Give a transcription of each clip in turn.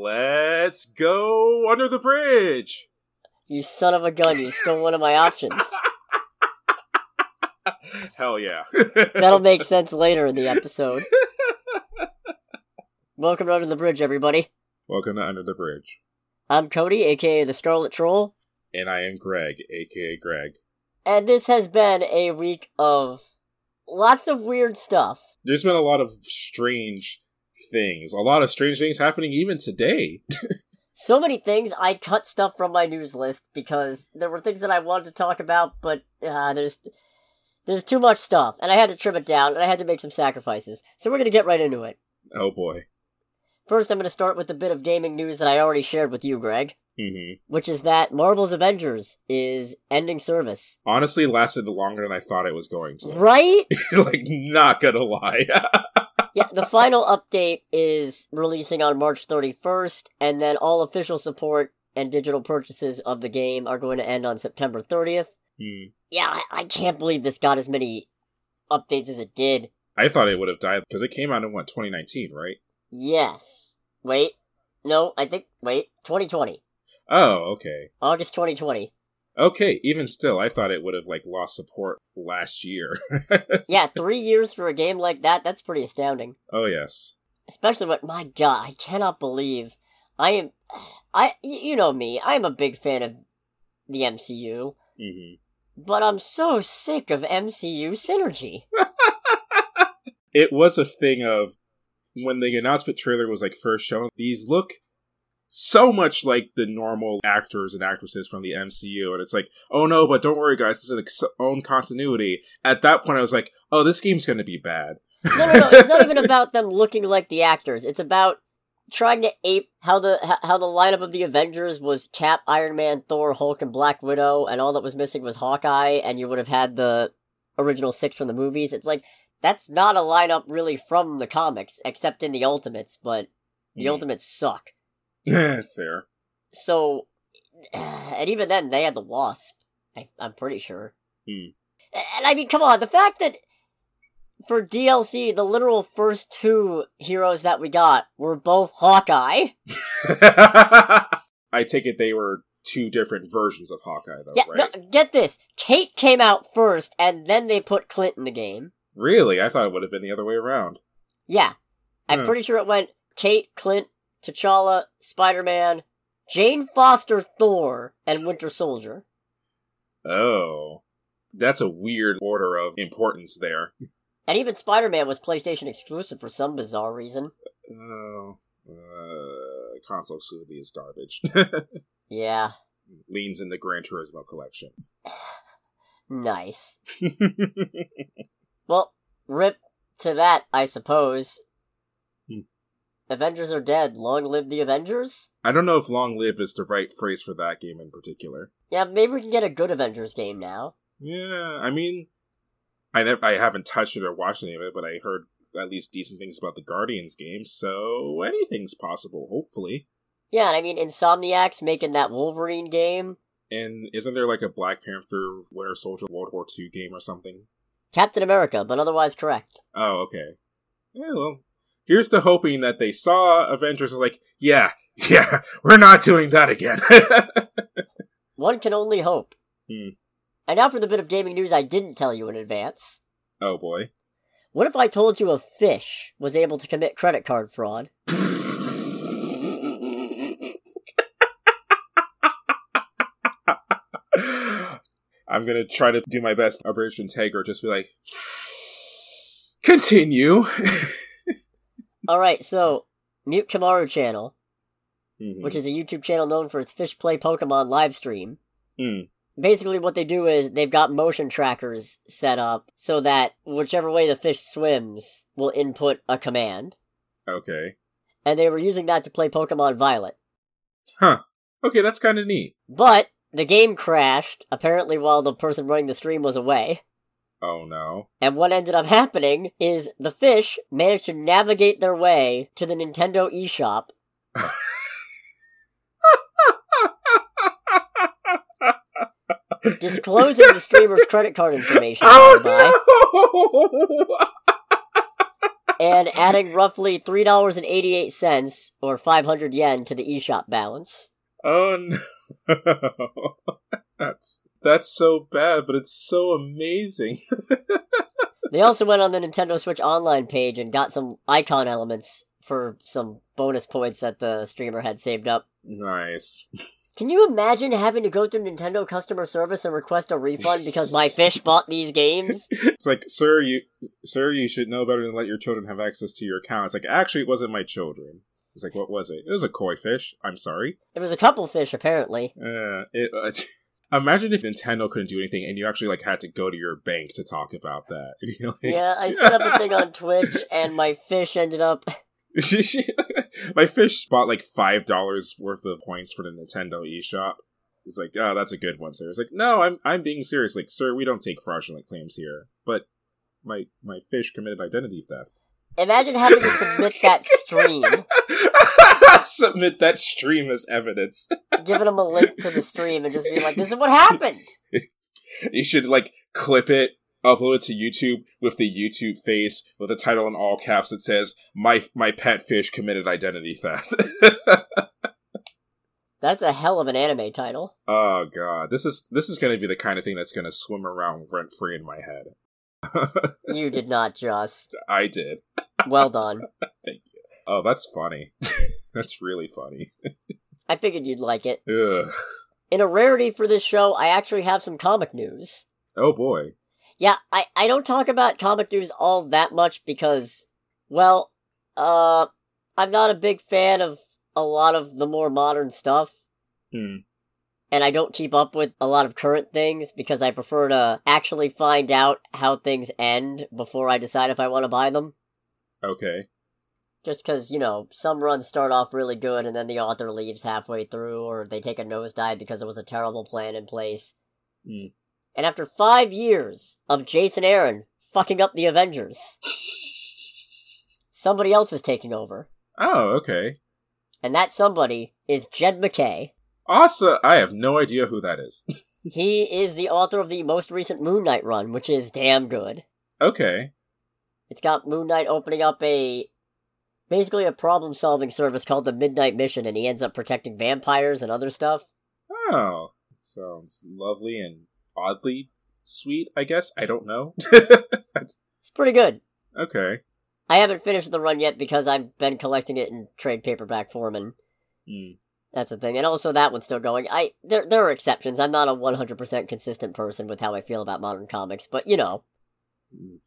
Let's go under the bridge. You son of a gun, you stole one of my options. Hell yeah. That'll make sense later in the episode. Welcome to Under the Bridge, everybody. Welcome to Under the Bridge. I'm Cody, aka the Scarlet Troll, And I am Greg, aka Greg. and this has been a week of lots of weird stuff. There's been a lot of strange things. A lot of strange things happening even today. So many things, I cut stuff from my news list because there were things that I wanted to talk about, but uh, there's there's too much stuff, and I had to trim it down, and I had to make some sacrifices. So we're gonna get right into it. Oh boy. First, I'm gonna start with the bit of gaming news that I already shared with you, Greg, hmm which is that Marvel's Avengers is ending service. Honestly, lasted longer than I thought it was going to. Right? like, not gonna lie. yeah, the final update is releasing on March 31st, and then all official support and digital purchases of the game are going to end on September 30th. Hmm. Yeah, I, I can't believe this got as many updates as it did. I thought it would have died because it came out in what 2019, right? Yes. Wait. No, I think. Wait. 2020. Oh, okay. August 2020. Okay, even still, I thought it would have like lost support last year. Yeah, three years for a game like that, that's pretty astounding. Oh yes. Especially what, my god, I cannot believe. I am. I You know me, I'm a big fan of the MCU. hmm But I'm so sick of MCU synergy. It was a thing of when the announcement trailer was like first shown. These look so much like the normal actors and actresses from the MCU, and it's like, oh no, but don't worry, guys, this is its own continuity. At that point, I was like, oh, this game's gonna be bad. No, no, no. It's not even about them looking like the actors. It's about trying to ape how the how the lineup of the Avengers was Cap, Iron Man, Thor, Hulk, and Black Widow, and all that was missing was Hawkeye, and you would have had the original six from the movies. It's like that's not a lineup really from the comics, except in the Ultimates, but the Hmm. Ultimates suck. Fair. So, and even then, they had the Wasp. I, I'm pretty sure. Hmm. And I mean, come on, the fact that for DLC, the literal first two heroes that we got were both Hawkeye. I take it they were two different versions of Hawkeye, though, yeah, right? no, get this. Kate came out first, and then they put Clint in the game. Really? I thought it would have been the other way around. Yeah. I'm Huh. pretty sure it went Kate, Clint, T'Challa, Spider-Man, Jane Foster, Thor, and Winter Soldier. Oh. That's a weird order of importance there. And even Spider-Man was PlayStation exclusive for some bizarre reason. Oh. Uh, console exclusivity is garbage. Yeah. Leans in the Gran Turismo collection. Nice. Well, rip to that, I suppose. Avengers are dead. Long live the Avengers? I don't know if long live is the right phrase for that game in particular. Yeah, maybe we can get a good Avengers game now. Yeah, I mean, I never, I haven't touched it or watched any of it, but I heard at least decent things about the Guardians game, so anything's possible, hopefully. Yeah, and I mean, Insomniac's making that Wolverine game. And isn't there like a Black Panther Winter Soldier World War II game or something? Captain America, but otherwise correct. Oh, okay. Yeah, well, here's to hoping that they saw Avengers and like, yeah, yeah, we're not doing that again. One can only hope. Hmm. And now for the bit of gaming news I didn't tell you in advance. oh boy. What if I told you a fish was able to commit credit card fraud? I'm gonna try to do my best, Abridged Integra, just be like, continue. Alright, so, Mutekimaru channel, Mhm. which is a YouTube channel known for its Fish Play Pokemon live stream. Mm. Basically, what they do is they've got motion trackers set up so that whichever way the fish swims will input a command. Okay. And they were using that to play Pokemon Violet. Huh. Okay, that's kind of neat. But the game crashed, apparently while the person running the stream was away. Oh no. And what ended up happening is the fish managed to navigate their way to the Nintendo eShop. disclosing the streamer's credit card information. Oh, by the by. Oh and adding roughly three dollars and eighty eight cents or five hundred yen to the eShop balance. Oh no. that's that's so bad, but it's so amazing. They also went on the Nintendo Switch Online page and got some icon elements for some bonus points that the streamer had saved up. nice. Can you imagine having to go through Nintendo customer service and request a refund because my fish bought these games? It's like, sir, you sir, you should know better than let your children have access to your account. It's like, actually it wasn't my children. It's like, what was it? It was a koi fish. I'm sorry. It was a couple fish, apparently. Uh, it, uh, imagine if Nintendo couldn't do anything and you actually like had to go to your bank to talk about that. Like- Yeah, I set up a thing on Twitch, and my fish ended up. My fish bought like five dollars worth of points for the Nintendo eShop. It's like, oh, that's a good one, sir. It's like, no, I'm I'm being serious. Like, sir, we don't take fraudulent claims here. But my my fish committed identity theft. Imagine having to submit that stream, Submit that stream as evidence. giving them a link to the stream, and just be like, "This is what happened." You should like clip it, upload it to YouTube with the YouTube face with a title in all caps that says "My my pet fish committed identity theft." That's a hell of an anime title. oh god, this is this is going to be the kind of thing that's going to swim around rent free in my head. You did not just. I did. Well done. Thank you. Oh, that's funny. that's really funny. I figured you'd like it. Ugh. In a rarity for this show, I actually have some comic news. Oh boy. Yeah, I, I don't talk about comic news all that much because, well, uh, I'm not a big fan of a lot of the more modern stuff, Hmm. and I don't keep up with a lot of current things because I prefer to actually find out how things end before I decide if I want to buy them. Okay. Just because, you know, some runs start off really good and then the author leaves halfway through, or they take a nosedive because it was a terrible plan in place. Hmm. And after five years of Jason Aaron fucking up the Avengers, somebody else is taking over. Oh, okay. And that somebody is Jed MacKay. Awesome. I have no idea who that is. He is the author of the most recent Moon Knight run, which is damn good. okay. It's got Moon Knight opening up a basically a problem solving service called the Midnight Mission, and he ends up protecting vampires and other stuff. Oh, sounds lovely and oddly sweet. I guess I don't know. It's pretty good. okay. I haven't finished the run yet because I've been collecting it in trade paperback form, and Hmm. that's the thing. And also, that one's still going. I there there are exceptions. I'm not a 100% consistent person with how I feel about modern comics, but you know,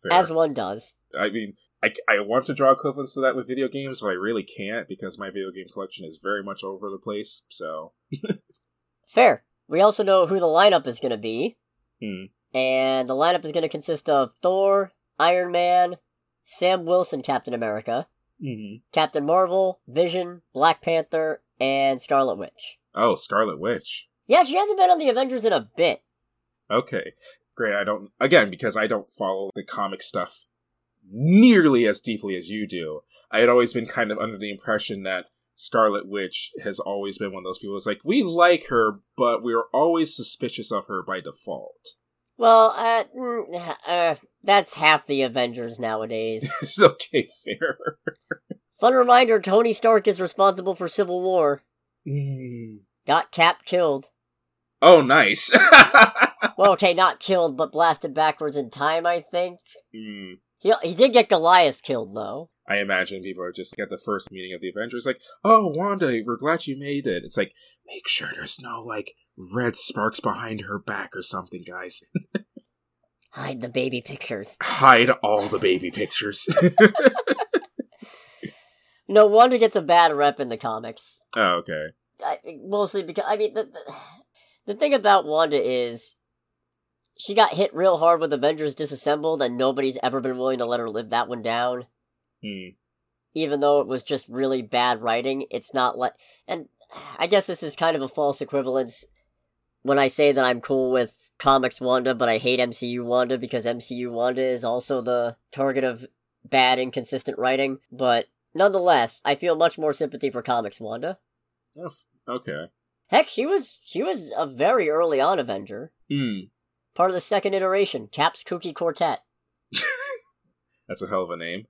Fair. as one does. I mean, I, I want to draw equivalents to that with video games, but I really can't because my video game collection is very much over the place. So, Fair. We also know who the lineup is going to be, hmm. and the lineup is going to consist of Thor, Iron Man, Sam Wilson, Captain America, hmm Captain Marvel, Vision, Black Panther, and Scarlet Witch. oh, Scarlet Witch. Yeah, she hasn't been on the Avengers in a bit. Okay, great. I don't again because I don't follow the comic stuff nearly as deeply as you do. I had always been kind of under the impression that Scarlet Witch has always been one of those people. It's like we like her, but we're always suspicious of her by default. Well, uh, mm, uh, that's half the Avengers nowadays. it's okay, fair. Fun reminder Tony Stark is responsible for Civil War. Mm. Got Cap killed. Oh, nice. Well, okay, not killed, but blasted backwards in time, I think. Mm. He, he did get Goliath killed, though. I imagine people are just at the first meeting of the Avengers, like, "Oh, Wanda, we're glad you made it." It's like, make sure there's no like red sparks behind her back or something, guys. Hide the baby pictures. Hide all the baby pictures. No wonder gets a bad rep in the comics. oh, okay. I, mostly because, I mean, the, the, the thing about Wanda is she got hit real hard with Avengers Disassembled, and nobody's ever been willing to let her live that one down. Hmm. even though it was just really bad writing, it's not like. And I guess this is kind of a false equivalence when I say that I'm cool with comics Wanda, but I hate MCU Wanda because MCU Wanda is also the target of bad, inconsistent writing. But nonetheless, I feel much more sympathy for comics Wanda. Oh, okay. Heck, she was she was a very early on Avenger, Hmm. Part of the second iteration, Cap's Kooky Quartet. That's a hell of a name.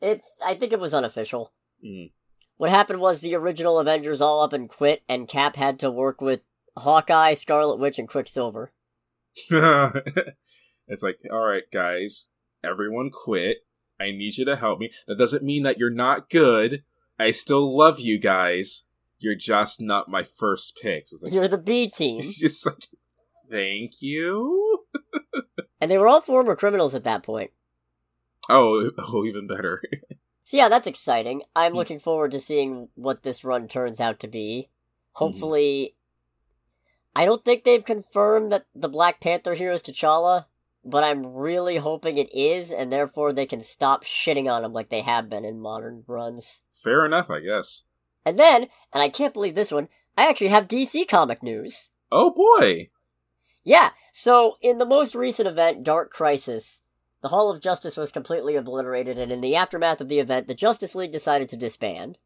It's. I think it was unofficial. Mm. What happened was the original Avengers all up and quit, and Cap had to work with Hawkeye, Scarlet Witch, and Quicksilver. it's like, all right, guys, everyone quit. I need you to help me. That doesn't mean that you're not good. I still love you guys. You're just not my first picks. It's like, You're the B team. just like, thank you. and they were all former criminals at that point. Oh, oh, even better. So yeah, that's exciting. I'm Hmm. looking forward to seeing what this run turns out to be. Hopefully, I don't think they've confirmed that the Black Panther here is T'Challa, but I'm really hoping it is, and therefore they can stop shitting on him like they have been in modern runs. Fair enough, I guess. And then, and I can't believe this one, I actually have DC comic news. Oh boy. Yeah, so in the most recent event, Dark Crisis, the Hall of Justice was completely obliterated, and in the aftermath of the event, the Justice League decided to disband.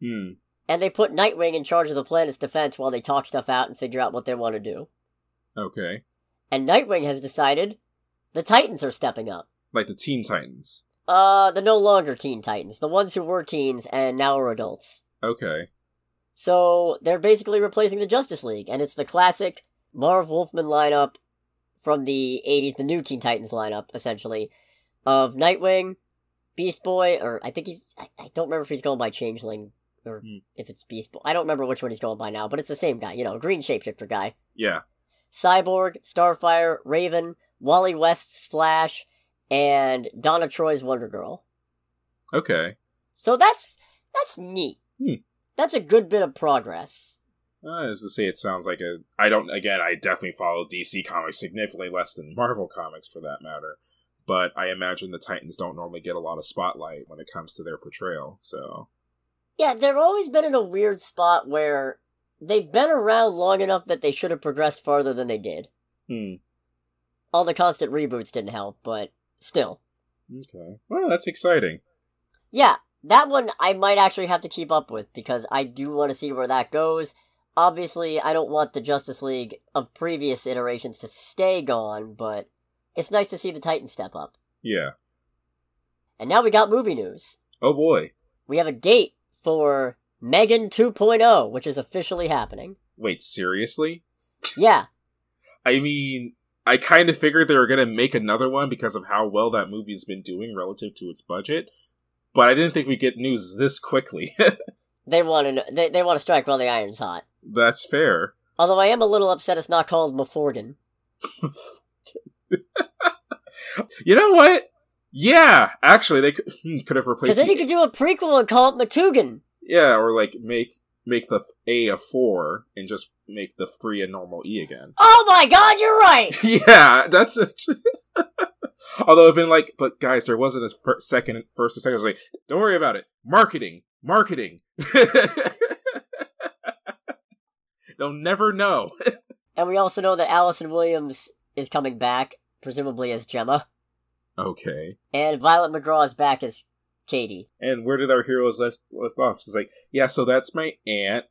Hmm. And they put Nightwing in charge of the planet's defense while they talk stuff out and figure out what they want to do. Okay. And Nightwing has decided the Titans are stepping up. Like the Teen Titans. Uh, the no longer Teen Titans, the ones who were teens and now are adults. Okay. So they're basically replacing the Justice League, and it's the classic Marv Wolfman lineup from the 80s, the new Teen Titans lineup, essentially, of Nightwing, Beast Boy, or I think he's, I, I don't remember if he's going by Changeling, or Hmm. if it's Beast Boy. I don't remember which one he's going by now, but it's the same guy, you know, green shapeshifter guy. Yeah. Cyborg, Starfire, Raven, Wally West's Flash, and Donna Troy's Wonder Girl. Okay. So that's, that's neat. Hmm. That's a good bit of progress. Uh, as to say, it sounds like a. I don't. Again, I definitely follow DC comics significantly less than Marvel comics, for that matter. But I imagine the Titans don't normally get a lot of spotlight when it comes to their portrayal. So Yeah, they've always been in a weird spot where they've been around long enough that they should have progressed farther than they did. Hmm. All the constant reboots didn't help, but still. Okay. Well, that's exciting. Yeah, that one I might actually have to keep up with because I do want to see where that goes. Obviously, I don't want the Justice League of previous iterations to stay gone, but it's nice to see the Titans step up. Yeah. And now we got movie news. Oh boy. We have a date for Megan 2.0, which is officially happening. Wait, seriously? Yeah, I mean, I kind of figured they were going to make another one because of how well that movie's been doing relative to its budget, but I didn't think we'd get news this quickly. they want to they, they want to strike while the iron's hot. That's fair. Although I am a little upset it's not called Maforgan. You know what? Yeah, actually, they could, hmm, could have replaced. Because then the- you could do a prequel and call it Matugan. yeah, or like make make the A a four and just make the three a normal E again. Oh my god, you're right! yeah, that's. Although I've been like, but guys, there wasn't a fir- second, first or second. I was like, don't worry about it. Marketing, marketing. They'll never know. And we also know that Allison Williams is coming back, presumably as Gemma. okay. And Violet McGraw is back as Cady. And where did our heroes left, left off? It's like, yeah, so that's my aunt.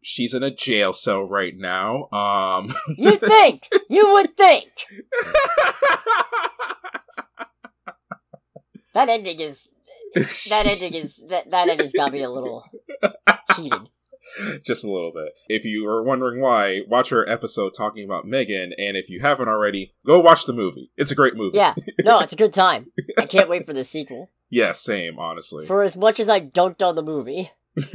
She's in a jail cell right now. Um. You think! you would think! That ending is. That ending is. That, that ending's got me a little heated. Just a little bit. If you are wondering why, watch our episode talking about Megan, and if you haven't already, go watch the movie. It's a great movie. Yeah, no, it's a good time. I can't wait for the sequel. Yeah, same, honestly. For as much as I dunked on the movie,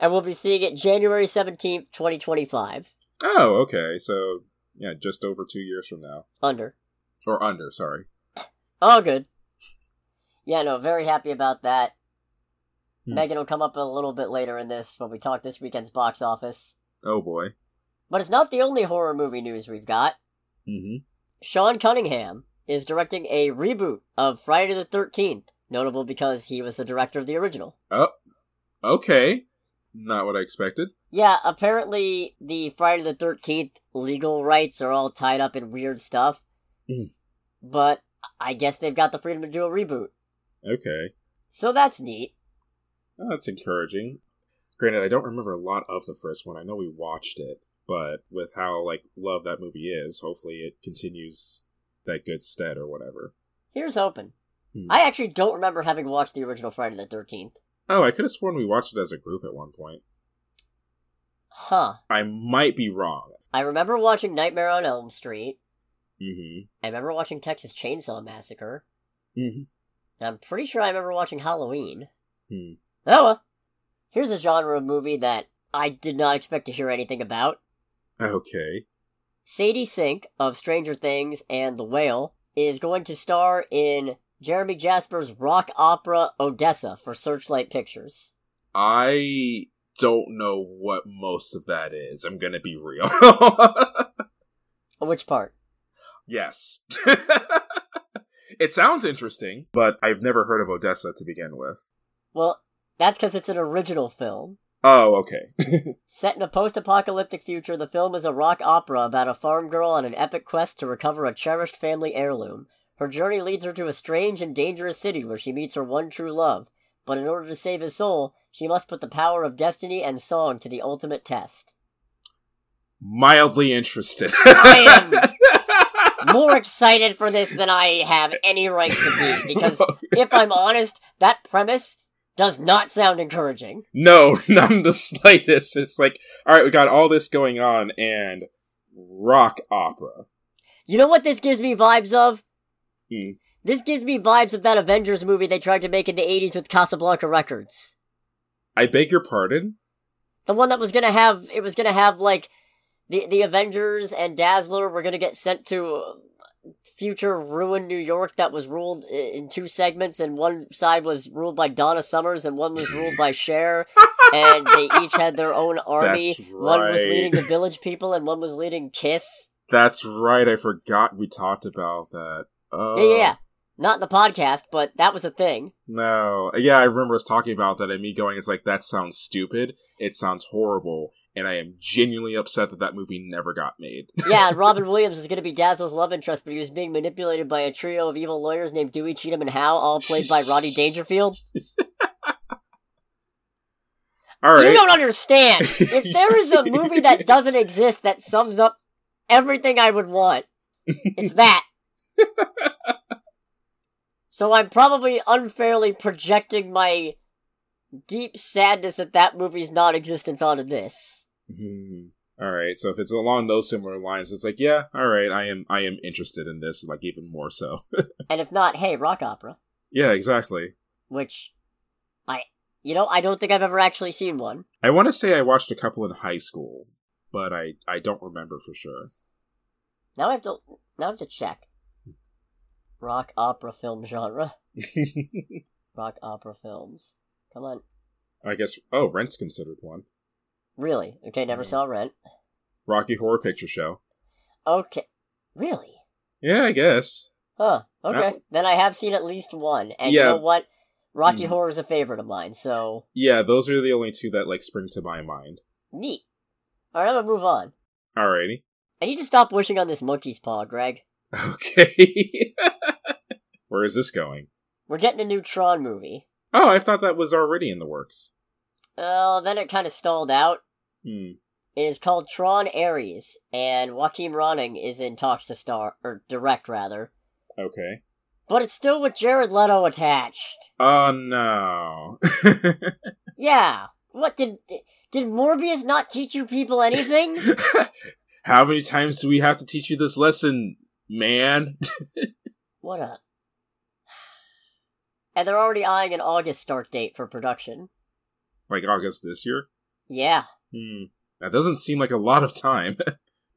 and we'll be seeing it January 17th, 2025. oh, okay. So, yeah, just over two years from now. Under. Or under, sorry. All good. Yeah, no, very happy about that. Hmm. Megan will come up a little bit later in this when we talk this weekend's box office. Oh boy. But it's not the only horror movie news we've got. hmm Sean Cunningham is directing a reboot of Friday the 13th, notable because he was the director of the original. Oh, okay. Not what I expected. Yeah, apparently the Friday the 13th legal rights are all tied up in weird stuff. Mm. But I guess they've got the freedom to do a reboot. Okay. So that's neat. Oh, that's encouraging. Granted, I don't remember a lot of the first one. I know we watched it, but with how like love that movie is, hopefully it continues that good stead or whatever. Here's hoping. Hmm. I actually don't remember having watched the original Friday the 13th. Oh, I could have sworn we watched it as a group at one point. Huh. I might be wrong. I remember watching Nightmare on Elm Street. Mm-hmm. I remember watching Texas Chainsaw Massacre. Mm-hmm. And I'm pretty sure I remember watching Halloween. Hmm. Oh well. Here's a genre of movie that I did not expect to hear anything about. Okay. Sadie Sink of Stranger Things and The Whale is going to star in Jeremy Jasper's rock opera Odessa for Searchlight Pictures. I don't know what most of that is. I'm gonna be real. Which part? yes. it sounds interesting, but I've never heard of Odessa to begin with. Well, that's because it's an original film. Oh, okay. Set in a post apocalyptic future, the film is a rock opera about a farm girl on an epic quest to recover a cherished family heirloom. Her journey leads her to a strange and dangerous city where she meets her one true love. But in order to save his soul, she must put the power of destiny and song to the ultimate test. Mildly interested. I am More excited for this than I have any right to be, because if I'm honest, that premise does not sound encouraging. No, not in the slightest. It's like, alright, we got all this going on, and rock opera. You know what this gives me vibes of? Hmm. This gives me vibes of that Avengers movie they tried to make in the 80s with Casablanca Records. I beg your pardon? The one that was gonna have, it was gonna have like, the, the Avengers and Dazzler were gonna get sent to future ruined New York that was ruled in two segments, and one side was ruled by Donna Summers and one was ruled by Cher, and they each had their own army. That's One was leading the Village People and one was leading Kiss. That's right, I forgot we talked about that. Oh. Yeah, yeah, yeah. Uh, Not in the podcast, but that was a thing. No. Yeah, I remember us talking about that and me going, it's like, that sounds stupid. It sounds horrible. And I am genuinely upset that that movie never got made. Yeah, Robin Williams was going to be Dazzle's love interest, but he was being manipulated by a trio of evil lawyers named Dewey, Cheatham, and Howe, all played by Rodney Dangerfield. Alright. You don't understand. If there is a movie that doesn't exist that sums up everything I would want, it's that. So I'm probably unfairly projecting my deep sadness at that movie's non-existence onto this. Hmm. All right. So if it's along those similar lines, it's like, yeah, all right, I am, I am interested in this, like even more so. And if not, hey, rock opera. yeah, exactly. Which, I, you know, I don't think I've ever actually seen one. I want to say I watched a couple in high school, but I, I don't remember for sure. Now I have to, now I have to check. Rock opera film genre. Rock opera films. Come on. I guess. Oh, Rent's considered one. Really? Okay, never Yeah. saw Rent. Rocky Horror Picture Show. Okay. Really? Yeah, I guess. Huh. Okay. Then I have seen at least one. And you Yeah. know what? Rocky Hmm. Horror is a favorite of mine, so Yeah, those are the only two that like spring to my mind. neat. Alright, I'm gonna move on. Alrighty. I need to stop wishing on this monkey's paw, Greg. Okay. Where is this going? We're getting a new Tron movie. Oh, I thought that was already in the works. Oh, then it kind of stalled out. Hmm. It is called Tron Ares, and Joachim Rønning is in talks to star, or direct rather. Okay. But it's still with Jared Leto attached. Oh no. Yeah. What did did Morbius not teach you people anything? How many times do we have to teach you this lesson, man? what a. And they're already eyeing an August start date for production. like August this year? Yeah. Hmm. That doesn't seem like a lot of time.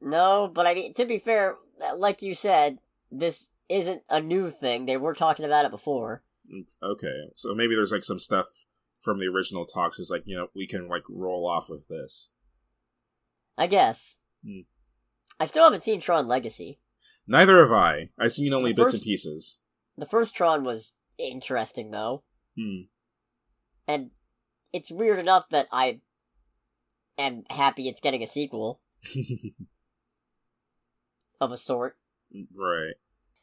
No, but I mean, to be fair, like you said, this isn't a new thing. They were talking about it before. okay. So maybe there's like some stuff from the original talks is like, you know, we can like roll off with this. I guess. Hmm. I still haven't seen Tron Legacy. Neither have I. I've seen only The bits first- and pieces. The first Tron was interesting, though. Hmm. And it's weird enough that I am happy it's getting a sequel of a sort. right.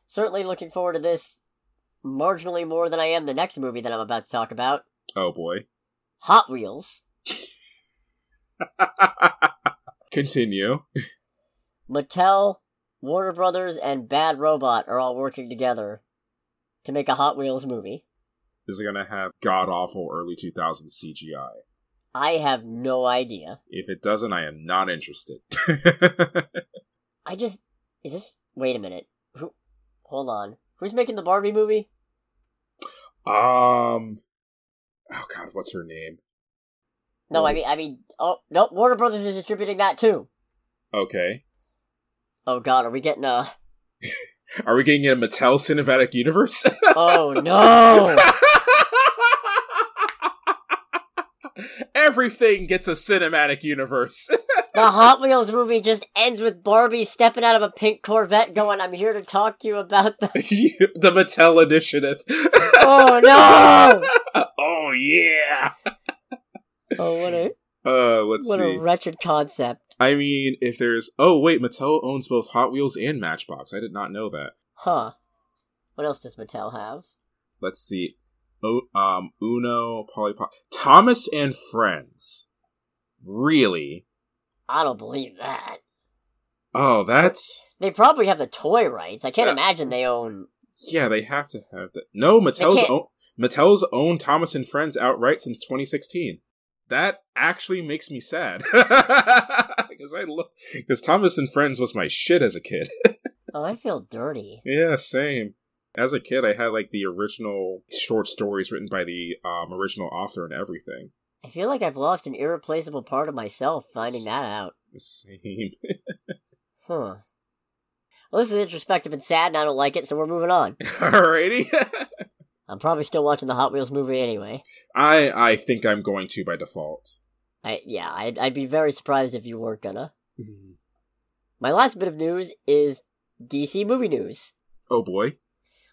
Certainly looking forward to this marginally more than I am the next movie that I'm about to talk about Oh boy. Hot Wheels. Continue. Mattel, Warner Brothers, and Bad Robot are all working together to make a Hot Wheels movie. Is it gonna have god awful early 2000s CGI? I have no idea. If it doesn't, I am not interested. I just is this. Wait a minute. Who? Hold on. Who's making the Barbie movie? um, oh god, what's her name? No, I mean, I mean, oh no, Warner Brothers is distributing that too. Okay, Oh God, are we getting a? Are we getting a Mattel cinematic universe? Oh no! Everything gets a cinematic universe. The Hot Wheels movie just ends with Barbie stepping out of a pink Corvette, going, "I'm here to talk to you about the." the Mattel Initiative. Oh no! oh yeah. Oh, what a Uh, let's what see. a wretched concept, I mean, if there's oh wait, Mattel owns both Hot Wheels and Matchbox. I did not know that. huh? What else does Mattel have? Let's see. Oh, um, Uno, Polly Pop, Thomas and Friends. Really? I don't believe that. Oh, that's They probably have the toy rights. I can't Yeah. imagine they own. yeah. They have to have that. No, Mattel's own, Mattel's owned Thomas and Friends outright since 2016. That actually makes me sad because I look because Thomas and Friends was my shit as a kid. Oh, I feel dirty. Yeah, same. As a kid, I had like the original short stories written by the um, original author and everything. I feel like I've lost an irreplaceable part of myself finding that out. Same. Huh. Well, this is introspective and sad, and I don't like it, so we're moving on. Alrighty. I'm probably still watching the Hot Wheels movie anyway. I I think I'm going to by default. I yeah, I'd, I'd be very surprised if you weren't gonna. My last bit of news is DC movie news. Oh boy.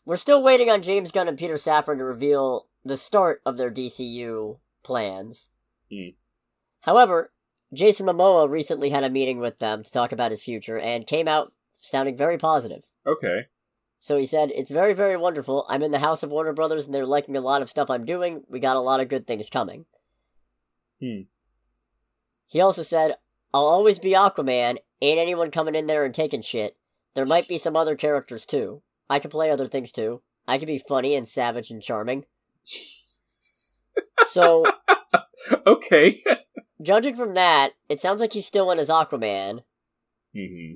We're still waiting on James Gunn and Peter Safran to reveal the start of their DCU plans. Hmm. However, Jason Momoa recently had a meeting with them to talk about his future and came out sounding very positive. Okay. So he said, It's very, very wonderful. I'm in the house of Warner Brothers and they're liking a lot of stuff I'm doing. We got a lot of good things coming. Hmm. He also said, I'll always be Aquaman. Ain't anyone coming in there and taking shit. There might be some other characters too. I can play other things too. I can be funny and savage and charming. so, Okay. judging from that, it sounds like he's still in his Aquaman, hmm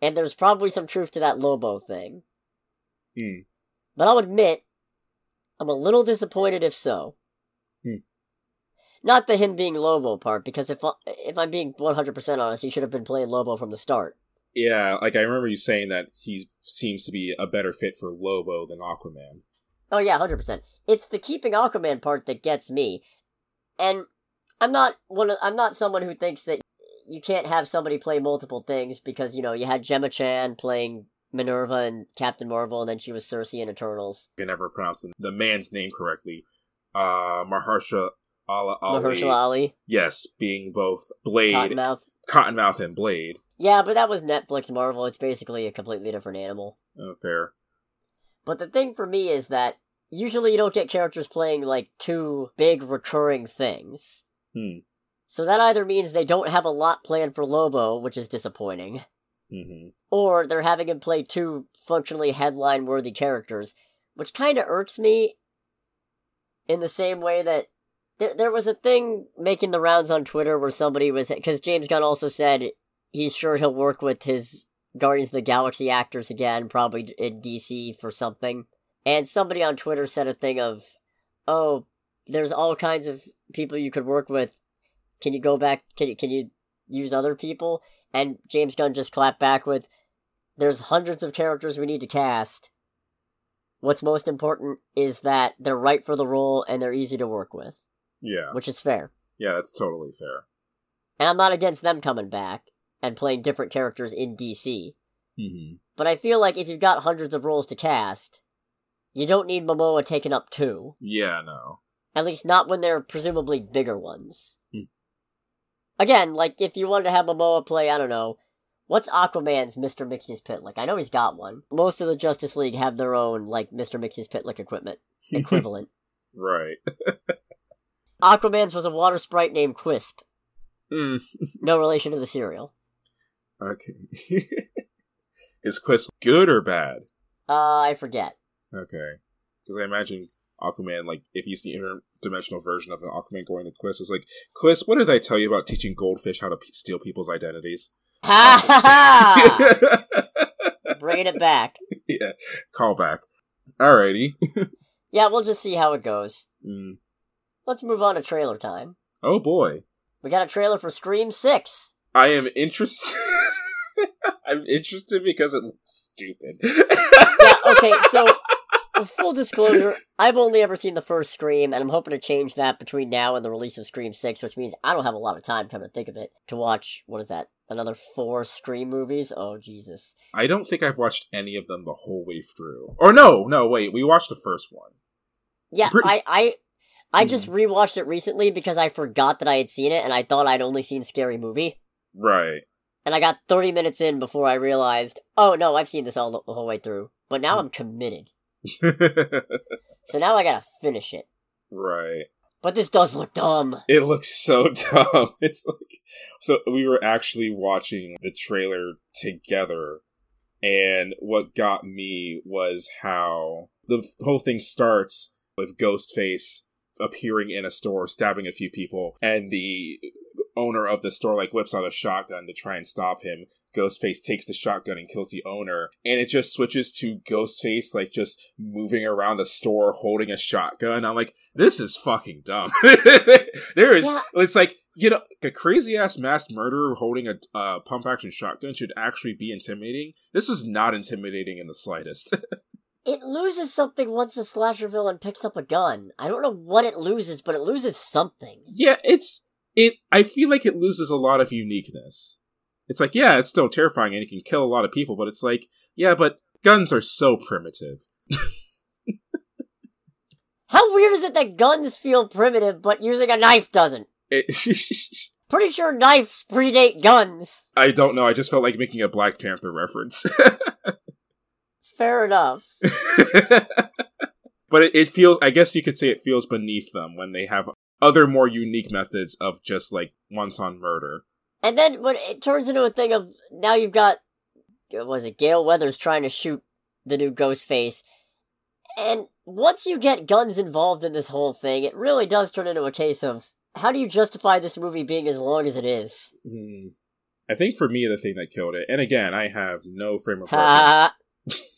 and there's probably some truth to that Lobo thing. Hmm. But I'll admit, I'm a little disappointed if so. Hmm. Not the him being Lobo part, because if I- if I'm being 100% honest, he should have been playing Lobo from the start. Yeah, like I remember you saying that he seems to be a better fit for Lobo than Aquaman. Oh yeah, 100%. It's the keeping Aquaman part that gets me. And I'm not one of, I'm not someone who thinks that you can't have somebody play multiple things because, you know, you had Gemma Chan playing Minerva and Captain Marvel and then she was Sersi in Eternals. I can never pronounce the- man's name correctly. Uh, Ali. Mahershala Ali, Yes, being both Blade, Cottonmouth. Cottonmouth, and Blade. Yeah, but that was Netflix Marvel. It's basically a completely different animal. Oh, fair. But the thing for me is that usually you don't get characters playing like two big recurring things. Hmm. So that either means they don't have a lot planned for Lobo, which is disappointing, hmm or they're having him play two functionally headline worthy characters, which kind of irks me in the same way that there, there was a thing making the rounds on Twitter where somebody was, because James Gunn also said he's sure he'll work with his Guardians of the Galaxy actors again, probably in DC for something. And somebody on Twitter said a thing of, oh, there's all kinds of people you could work with. Can you go back? Can you, can you use other people? And James Gunn just clapped back with, there's hundreds of characters we need to cast. What's most important is that they're right for the role and they're easy to work with, Yeah, which is fair. yeah, that's totally fair. And I'm not against them coming back and playing different characters in DC. hmm But I feel like if you've got hundreds of roles to cast, you don't need Momoa taking up two. Yeah, no. At least not when they're presumably bigger ones. Hmm. Again, like if you wanted to have Momoa play, I don't know, what's Aquaman's Mr. Mix's like? I know he's got one. Most of the Justice League have their own, like, Mr. Mxyzptlk equipment equivalent. right. Aquaman's was a water sprite named Qwsp. Mm. No relation to the cereal. Okay. Is Quest good or bad? Uh, I forget. Okay. because I imagine Aquaman, like if he's the interdimensional version of an Aquaman going to Quiz, is like, Quiz, what did I tell you about teaching goldfish how to p- steal people's identities? Ha ha ha! Bringing it back. yeah, call back. Alrighty. Yeah, we'll just see how it goes. Mm. Let's move on to trailer time. Oh boy, We got a trailer for Scream 6. I am interested. I'm interested because it looks stupid. Yeah, okay, so full disclosure, I've only ever seen the first Scream, and I'm hoping to change that between now and the release of Scream 6, which means I don't have a lot of time, come to think of it, to watch, what is that, another four Scream movies? Oh, Jesus. I don't think I've watched any of them the whole way through. Or no, no, wait, we watched the first one. Yeah, Pretty- I, I, I Hmm. just rewatched it recently because I forgot that I had seen it, and I thought I'd only seen Scary Movie. Right. And I got 30 minutes in before I realized, oh no, I've seen this all the, the whole way through. But now I'm committed. So now I gotta finish it. right. But this does look dumb. It looks so dumb. It's like so we were actually watching the trailer together and what got me was how the whole thing starts with Ghostface appearing in a store stabbing a few people and the owner of the store like whips out a shotgun to try and stop him. Ghostface takes the shotgun and kills the owner and it just switches to Ghostface like just moving around the store holding a shotgun. I'm like this is fucking dumb. there is, Yeah. it's like, you know, a crazy ass masked murderer holding a uh, pump action shotgun should actually be intimidating. This is not intimidating in the slightest. It loses something once the slasher villain picks up a gun. I don't know what it loses, but it loses something. yeah, it's, it, I feel like it loses a lot of uniqueness. It's like, yeah, it's still terrifying and it can kill a lot of people, but it's like, yeah, but guns are so primitive. How weird is it that guns feel primitive, but using a knife doesn't? It, Pretty sure knives predate guns. I don't know, I just felt like making a Black Panther reference. Fair enough. but it, it feels i guess you could say it feels beneath them when they have other more unique methods of just like once on murder And then when it turns into a thing of now you've got was it Gale Weathers trying to shoot the new Ghostface, and once you get guns involved in this whole thing, it really does turn into a case of how do you justify this movie being as long as it is? Hmm. i think for me the thing that killed it and again i have no frame of reference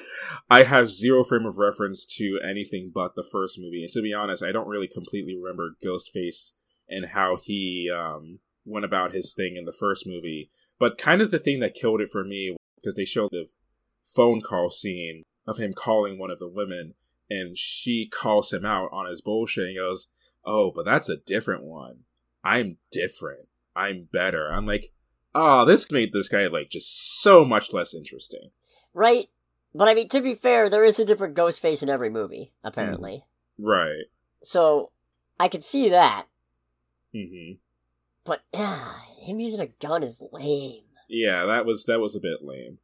i have zero frame of reference to anything but the first movie. And to be honest i don't really completely remember ghostface and how he um, went about his thing in the first movie. But kind of the thing that killed it for me because they showed the phone call scene of him calling one of the women and she calls him out on his bullshit and goes oh but that's a different one. I'm different. I'm better. I'm like oh this made this guy like just so much less interesting right? But I mean, to be fair, there is a different Ghostface in every movie, apparently. right So I could see that, hmm but ah, him using a gun is lame. yeah that was that was a bit lame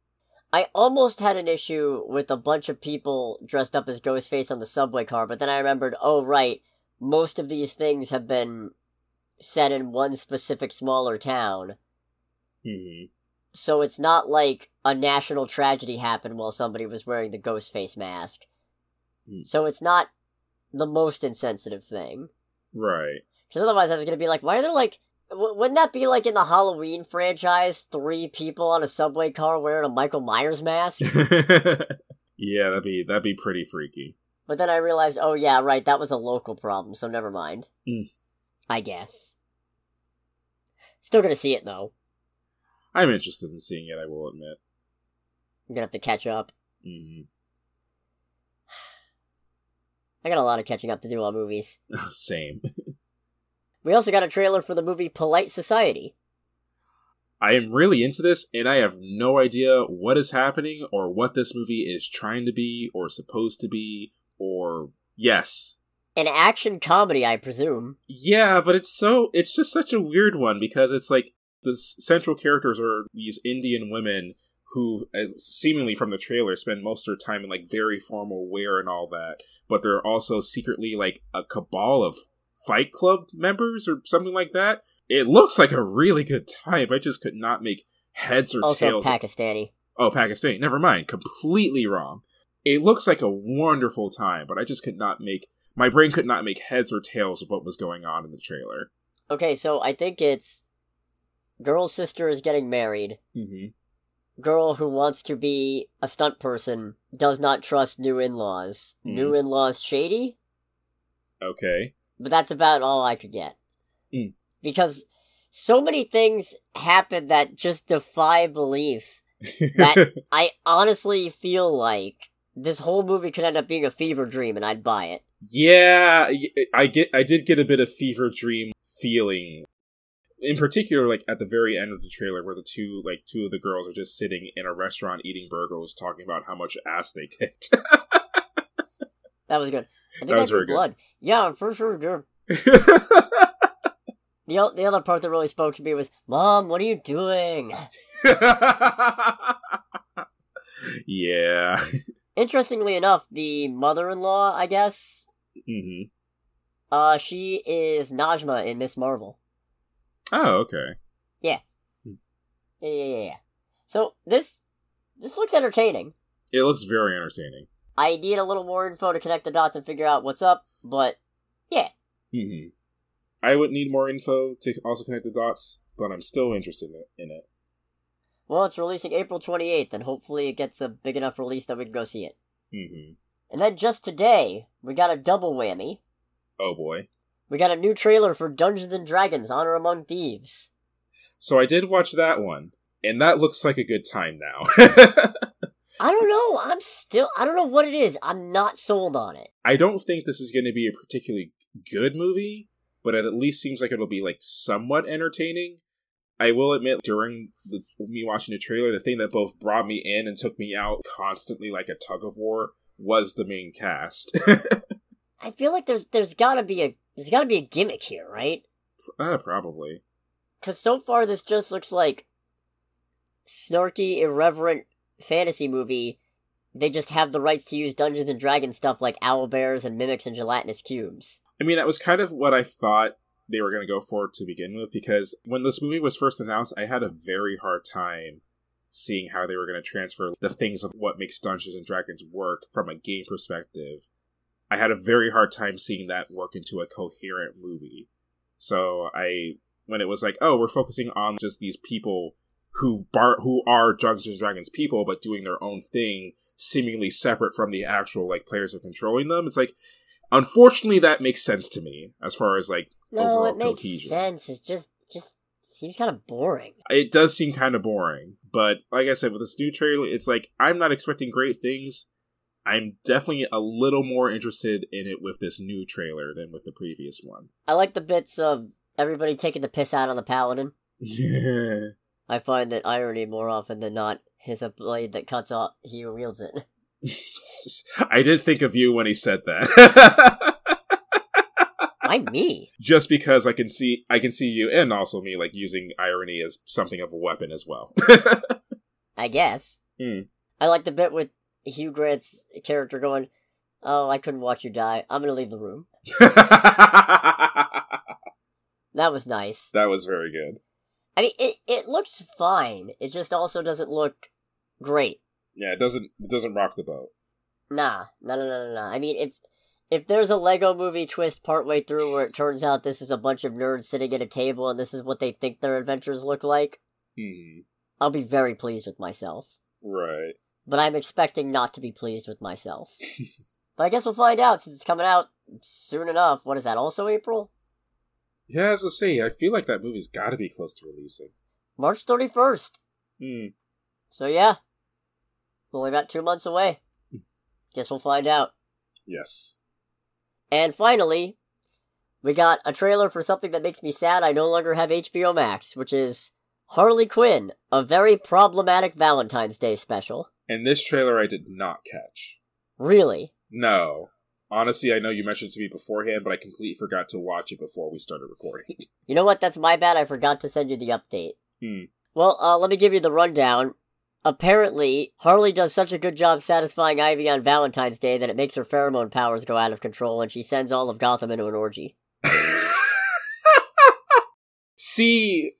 I almost had an issue with a bunch of people dressed up as Ghostface on the subway car, but then I remembered, oh right, most of these things have been set in one specific smaller town. hmm So it's not like a national tragedy happened while somebody was wearing the Ghostface mask. Hmm. So it's not the most insensitive thing. right Because otherwise I was going to be like, why are there like. W- wouldn't that be like in the Halloween franchise? Three people on a subway car wearing a Michael Myers mask? yeah that'd be that'd be pretty freaky But then I realized, oh yeah, right, that was a local problem, so never mind. Mm. I guess. Still gonna see it though. I'm interested in seeing it i will admit I'm gonna have to catch up. hmm I got a lot of catching up to do on movies. same We also got a trailer for the movie Polite Society. I am really into this, and I have no idea what is happening or what this movie is trying to be or supposed to be, or yes. An action comedy, I presume. Yeah, but it's so, it's just such a weird one because it's like the central characters are these Indian women who, uh, seemingly from the trailer, spend most of their time in like very formal wear and all that, but they're also secretly like a cabal of Fight Club members or something like that. It looks like a really good time. I just could not make heads or Also tails. Pakistani. oh, Pakistani. Never mind. Completely wrong. it looks like a wonderful time, but I just could not make my brain could not make heads or tails of what was going on in the trailer. Okay, so I think it's girl's sister is getting married. Mm-hmm. Girl who wants to be a stunt person does not trust new in-laws. Hmm. New in-laws shady, Okay. but that's about all I could get. Hmm. Because so many things happen that just defy belief. That I honestly feel like this whole movie could end up being a fever dream and I'd buy it. yeah, I get. I did get a bit of fever dream feeling. In particular, like at the very end of the trailer, where the two, like two of the girls, are just sitting in a restaurant eating burgers, talking about how much ass they kicked. That was good. I think That was very good. Yeah, for sure. sure. The, o- the other part that really spoke to me was, Mom, what are you doing? yeah. Interestingly enough, the mother-in-law, I guess, hmm uh, she is Najma in Miss Marvel. Oh, okay. Yeah, yeah, yeah, yeah. So this this looks entertaining. It looks very entertaining. I need a little more info to connect the dots and figure out what's up, but yeah. Mm-hmm. I would need more info to also connect the dots, but I'm still interested in it. In it. well, it's releasing April 28th, and hopefully it gets a big enough release that we can go see it. Mm-hmm. And then just today, we got a double whammy. Oh boy. We got a new trailer for Dungeons and Dragons: Honor Among Thieves. So I did watch that one, and that looks like a good time now. I don't know. I'm still. I don't know what it is. I'm not sold on it. I don't think this is going to be a particularly good movie, but it at least seems like it'll be like somewhat entertaining. I will admit, during the, me watching the trailer, the thing that both brought me in and took me out constantly like a tug of war was the main cast. I feel like there's there's gotta be a there's gotta be a gimmick here, right? uh, probably. Because so far this just looks like snarky, irreverent fantasy movie. They just have the rights to use Dungeons and Dragons stuff like owl bears and mimics and gelatinous cubes. I mean, that was kind of what I thought they were going to go for to begin with, because when this movie was first announced, I had a very hard time seeing how they were going to transfer the things of what makes Dungeons and Dragons work from a game perspective. I had a very hard time seeing that work into a coherent movie. So I, when it was like, oh, we're focusing on just these people who bar who are Dungeons and Dragons people, but doing their own thing, seemingly separate from the actual like players who are controlling them. It's like, unfortunately, that makes sense to me as far as like No, overall it makes cohesion. sense. It's just just seems kind of boring. It does seem kind of boring, but like I said, with this new trailer, it's like I'm not expecting great things. I'm definitely a little more interested in it with this new trailer than with the previous one. I like the bits of everybody taking the piss out of the paladin. I find that irony more often than not is a blade that cuts off he wields it. I did think of you when he said that. Why me? Just because I can see I can see you and also me like using irony as something of a weapon as well. I guess. Hmm. I like the bit with Hugh Grant's character going, "Oh, I couldn't watch you die. I'm gonna leave the room." That was nice. that was very good. I mean, it it looks fine. It just also doesn't look great. Yeah, it doesn't it doesn't rock the boat. Nah, no, no, no, no, no. I mean, if if there's a Lego Movie twist partway through where it turns out this is a bunch of nerds sitting at a table and this is what they think their adventures look like, Hmm. I'll be very pleased with myself. Right. But I'm expecting not to be pleased with myself. but I guess we'll find out since it's coming out soon enough. What is that? Also April? Yeah, as I say, I feel like that movie's got to be close to releasing. March 31st. Hmm. So yeah, only about two months away. Guess we'll find out. Yes. And finally, we got a trailer for something that makes me sad I no longer have HBO Max, which is Harley Quinn, a very problematic Valentine's Day special. And this trailer I did not catch. Really? No. Honestly, I know you mentioned it to me beforehand, but I completely forgot to watch it before we started recording. You know what? That's my bad. I forgot to send you the update. Hmm. Well, uh, let me give you the rundown. Apparently, Harley does such a good job satisfying Ivy on Valentine's Day that it makes her pheromone powers go out of control and she sends all of Gotham into an orgy. See,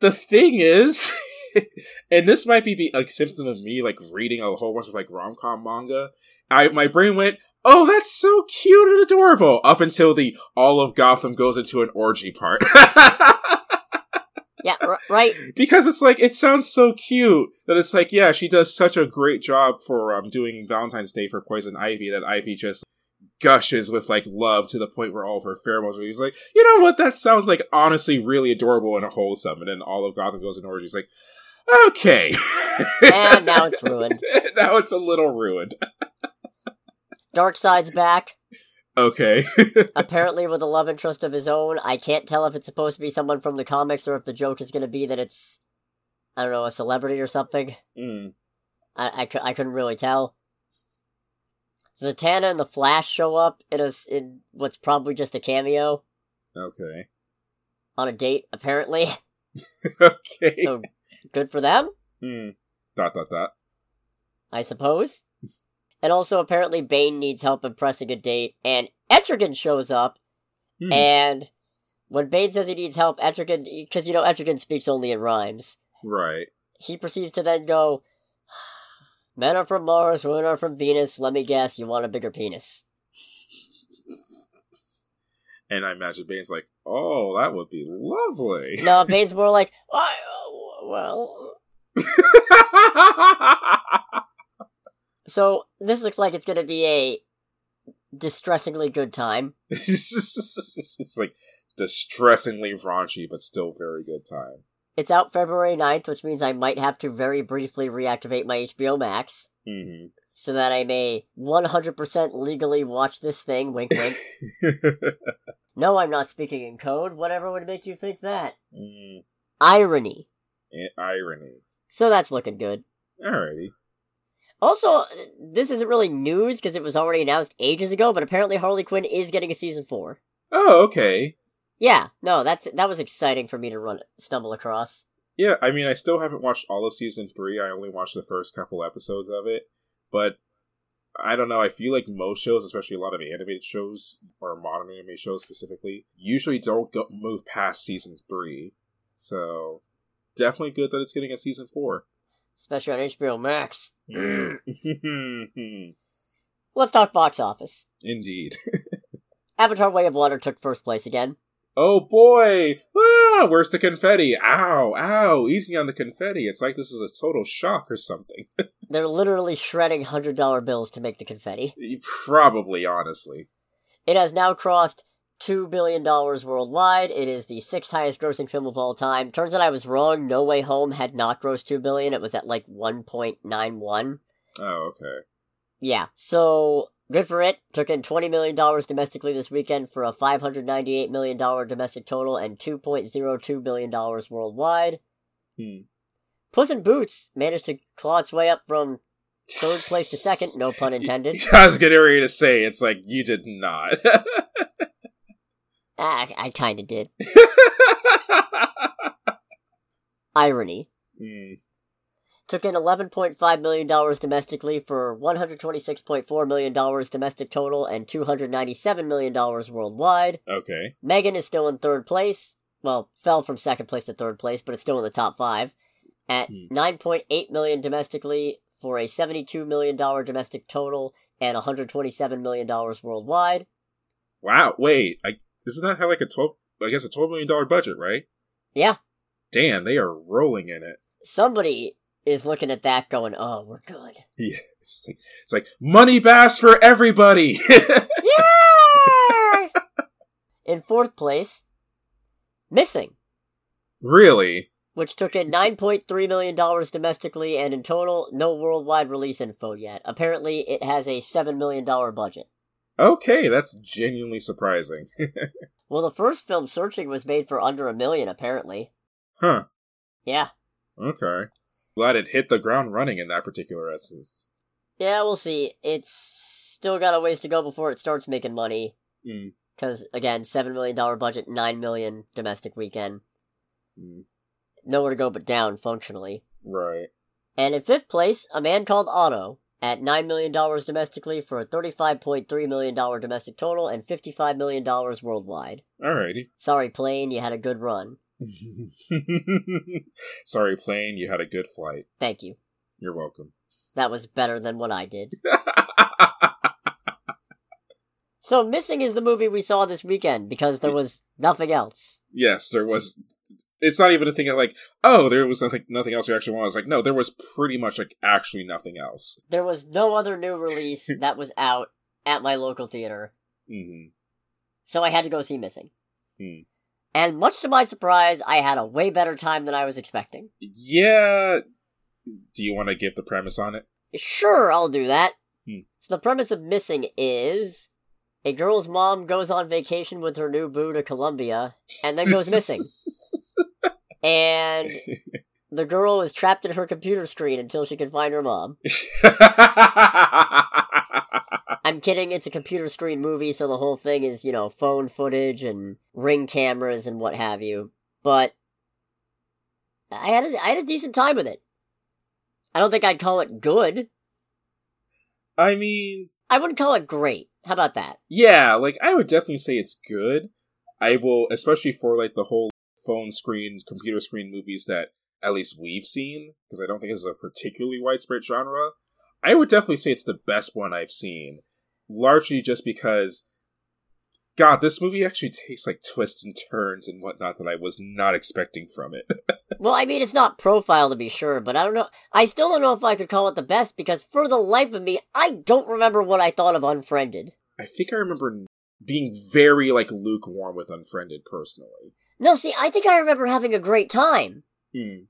the thing is, and this might be like symptom of me like reading a whole bunch of like rom com manga, I my brain went, "Oh, that's so cute and adorable." Up until the all of Gotham goes into an orgy part. Yeah, r- right. because it's like it sounds so cute that it's like yeah she does such a great job for um doing valentine's day for poison ivy that ivy just gushes with like love to the point where all of her pheromones are he's like you know what that sounds like honestly really adorable and wholesome and then all of gotham goes in orgy he's like okay And now it's ruined. now it's a little ruined Darkseid's back. okay apparently with a love interest of his own. I can't tell if it's supposed to be someone from the comics or if the joke is going to be that it's, I don't know, a celebrity or something. Mm, I, I, I couldn't really tell. Zatanna and the Flash show up in a in what's probably just a cameo okay on a date, apparently. okay So good for them, Hmm. dot dot dot I suppose. And also, apparently, Bane needs help impressing a date, and Etrigan shows up, Hmm. and when Bane says he needs help, Etrigan, because you know Etrigan speaks only in rhymes, right he proceeds to then go, Men are from Mars, women are from Venus, let me guess, you want a bigger penis. and i imagine bane's like oh that would be lovely No, Bane's more like, I, well. So, this looks like it's gonna be a distressingly good time. it's like distressingly raunchy, but still very good time. It's out February 9th, which means I might have to very briefly reactivate my HBO Max hmm so that I may 100% legally watch this thing. Wink, wink. no, I'm not speaking in code. Whatever would make you think that? mm, Irony. Irony. So that's looking good. Alrighty. Also, uh, this isn't really news because it was already announced ages ago, but apparently Harley Quinn is getting a season 4. Oh, okay. Yeah, no, that's that was exciting for me to run stumble across. Yeah, I mean, I still haven't watched all of season three. I only watched the first couple episodes of it, but I don't know. I feel like most shows, especially a lot of animated shows or modern anime shows specifically, usually don't go move past season three. So definitely good that it's getting a season four. Especially on HBO Max. Let's talk box office. Indeed. Avatar Way of Water took first place again. Oh boy! Ah, where's the confetti? Ow, ow, easy on the confetti. It's like this is a total shock or something. They're literally shredding $100 bills to make the confetti. Probably, honestly. It has now crossed $2 billion worldwide. It is the sixth highest grossing film of all time. Turns out I was wrong. No Way Home had not grossed 2 billion. It was at like 1.91. Oh, okay. Yeah, so good for it. Took in $20 million domestically this weekend for a $598 million domestic total and $2.02 billion worldwide. Hmm. Puss in Boots managed to claw its way up from third place to second, no pun intended. I was getting ready to say, it's like, you did not. Ah, I kinda did. Irony. Hmm. Took in $11.5 million domestically for $126.4 million domestic total and $297 million worldwide. Okay. Megan is still in third place. Well, fell from second place to third place, but it's still in the top five. At Hmm. 9.8 million domestically for a 72 million dollar domestic total and 127 million dollars worldwide. Wow, wait. I, isn't that how, like, a 12, I guess a $12 million budget, right? Yeah, Damn, they are rolling in it. somebody is looking at that going, "Oh, we're good." Yeah. It's like, it's like money bass for everybody! Yeah. in fourth place, Missing, really? which took in 9.3 million dollars domestically and in total no worldwide release info yet. Apparently, it has a 7 million dollar budget. Okay, that's genuinely surprising. Well, the first film Searching was made for under a million apparently. huh. Yeah. Okay. Glad it hit the ground running in that particular essence. Yeah, we'll see. It's still got a ways to go before it starts making money. Mm. Because, again, $7 million budget, 9 million domestic weekend. Mm. Nowhere to go but down, functionally. Right. And in fifth place, A Man Called Otto, at $9 million domestically for a $35.3 million domestic total and $55 million worldwide. Alrighty. Sorry, plane, you had a good run. Sorry, plane, you had a good flight. Thank you. You're welcome. That was better than what I did. So, Missing is the movie we saw this weekend because there was nothing else. Yes, there was. It's not even a thing of like, oh, there was nothing, nothing else we actually wanted. It's like, no, there was pretty much like actually nothing else. There was no other new release that was out at my local theater, hmm so I had to go see Missing. Hmm. And much to my surprise, I had a way better time than I was expecting. Yeah. Do you want to give the premise on it? Sure, I'll do that. Hmm. So the premise of Missing is a girl's mom goes on vacation with her new boo to Colombia and then goes missing. and the girl is trapped in her computer screen until she can find her mom. I'm kidding, it's a computer screen movie, so the whole thing is, you know, phone footage and ring cameras and what have you. But I had a, I had a decent time with it. I don't think I'd call it good. I mean, I wouldn't call it great. How about that? yeah, like I would definitely say it's good. I will, especially for like the whole phone screen, computer screen movies that at least we've seen, because I don't think this is a particularly widespread genre. I would definitely say it's the best one I've seen, largely just because, God, this movie actually takes like twists and turns and whatnot that I was not expecting from it. Well, I mean, it's not profile to be sure, but I don't know. I still don't know if I could call it the best because for the life of me, I don't remember what I thought of Unfriended. I think I remember being very like lukewarm with Unfriended personally. No, see, I think I remember having a great time. Hmm.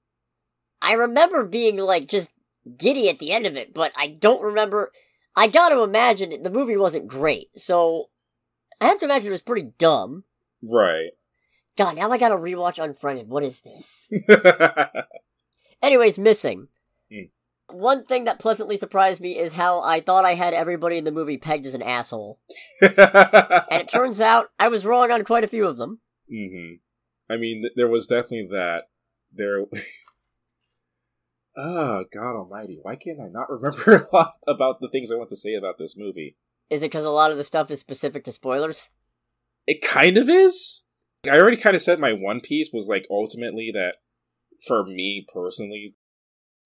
I remember being like just giddy at the end of it, but I don't remember. I gotta imagine it- the movie wasn't great, so I have to imagine it was pretty dumb. Right. God, now I gotta rewatch Unfriended. What is this? Anyways, missing. Hmm. One thing that pleasantly surprised me is how I thought I had everybody in the movie pegged as an asshole. And it turns out I was wrong on quite a few of them. hmm I mean, th- there was definitely that. There. oh God Almighty! Why can't I not remember a lot about the things I want to say about this movie? Is it because a lot of the stuff is specific to spoilers? It kind of is. I already kind of said my one piece was like ultimately that for me personally,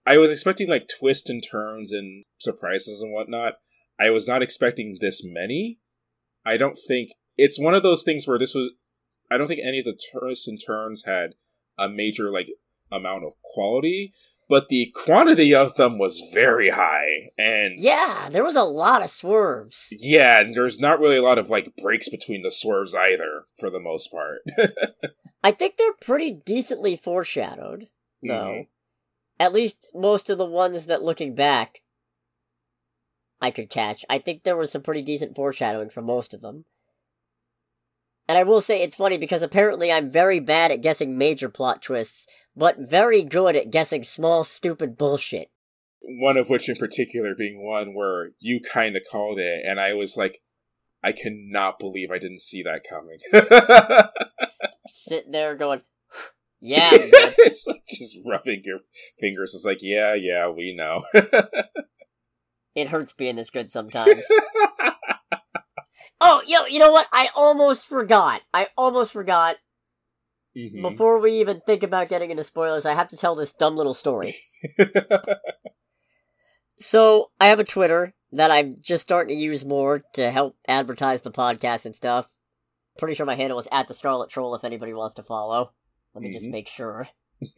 I was expecting like twists and turns and surprises and whatnot. I was not expecting this many. I don't think it's one of those things where this was. I don't think any of the twists and turns had a major like amount of quality, but the quantity of them was very high. And Yeah, there was a lot of swerves. yeah, and there's not really a lot of like breaks between the swerves either, for the most part. I think they're pretty decently foreshadowed, though. Mhm. At least most of the ones that looking back I could catch. I think there was some pretty decent foreshadowing for most of them. And I will say it's funny because apparently I'm very bad at guessing major plot twists, but very good at guessing small, stupid bullshit. One of which in particular being one where you kind of called it, and I was like, I cannot believe I didn't see that coming. Sitting there going, yeah, man." it's like just rubbing your fingers. It's like, yeah, yeah, we know. it hurts being this good sometimes. Oh, yo, you know what? I almost forgot. I almost forgot. Mhm. Before we even think about getting into spoilers, I have to tell this dumb little story. So, I have a Twitter that I'm just starting to use more to help advertise the podcast and stuff. Pretty sure my handle is at the Scarlet Troll if anybody wants to follow. Let me just Mhm. make sure.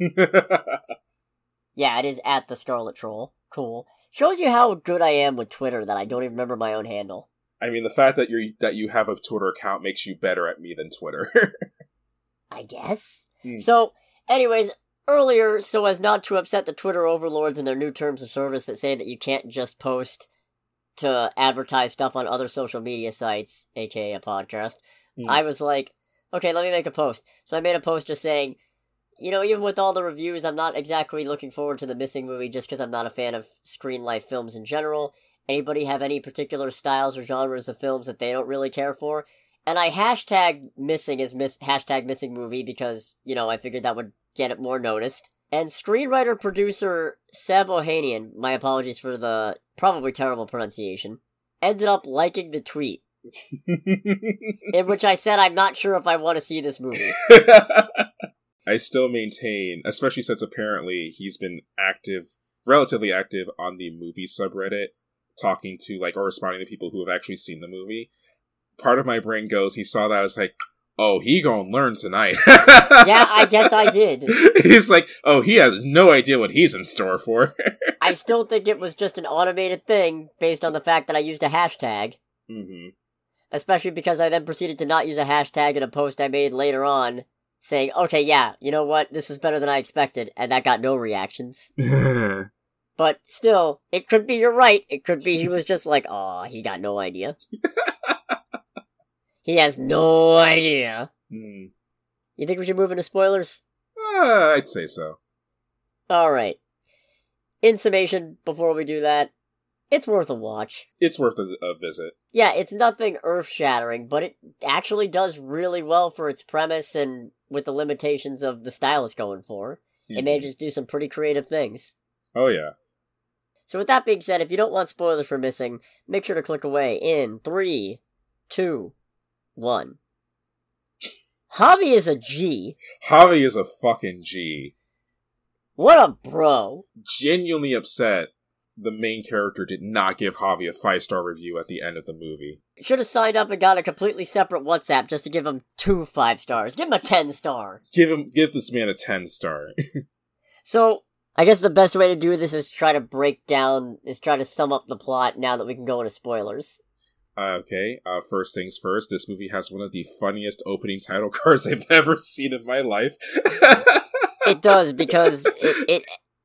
Yeah, it is at the Scarlet Troll. Cool. Shows you how good I am with Twitter that I don't even remember my own handle. I mean, the fact that you that you have a Twitter account makes you better at me than Twitter. I guess. Hmm. So, anyways, earlier, so as not to upset the Twitter overlords and their new terms of service that say that you can't just post to advertise stuff on other social media sites, aka a podcast, Hmm. I was like, okay, let me make a post. So I made a post just saying, you know, even with all the reviews, I'm not exactly looking forward to the missing movie just because I'm not a fan of screen life films in general. Anybody have any particular styles or genres of films that they don't really care for? And I hashtag missing as miss hashtag missing movie because, you know, I figured that would get it more noticed. And screenwriter producer Sev Ohanian, my apologies for the probably terrible pronunciation, ended up liking the tweet, in which I said I'm not sure if I want to see this movie. I still maintain, especially since apparently he's been active, relatively active on the movie subreddit, talking to like or responding to people who have actually seen the movie. part of my brain goes, he saw that, I was like, oh, he gonna learn tonight. yeah, I guess I did. he's like, oh, he has no idea what he's in store for. I still think it was just an automated thing based on the fact that I used a hashtag. hmm Especially because I then proceeded to not use a hashtag in a post I made later on saying, okay, yeah, you know what, this was better than I expected, and that got no reactions. But still, it could be you're right. It could be he was just like, oh, he got no idea. he has no idea. Hmm. You think we should move into spoilers? Uh, I'd say so. Alright. In summation, before we do that, it's worth a watch. It's worth a, a visit. Yeah, it's nothing earth shattering, but it actually does really well for its premise and with the limitations of the style it's going for. It Mhm. manages to do some pretty creative things. Oh yeah. So with that being said, if you don't want spoilers for missing, make sure to click away in three, two, one. Javi is a G. Javi is a fucking G. What a bro. Genuinely upset the main character did not give Javi a five star review at the end of the movie. Should have signed up and got a completely separate WhatsApp just to give him two five stars. Give him a ten star. Give him give this man a ten star. So I guess the best way to do this is try to break down, is try to sum up the plot now that we can go into spoilers. Uh, okay, uh, first things first, this movie has one of the funniest opening title cards I've ever seen in my life. It does because it, it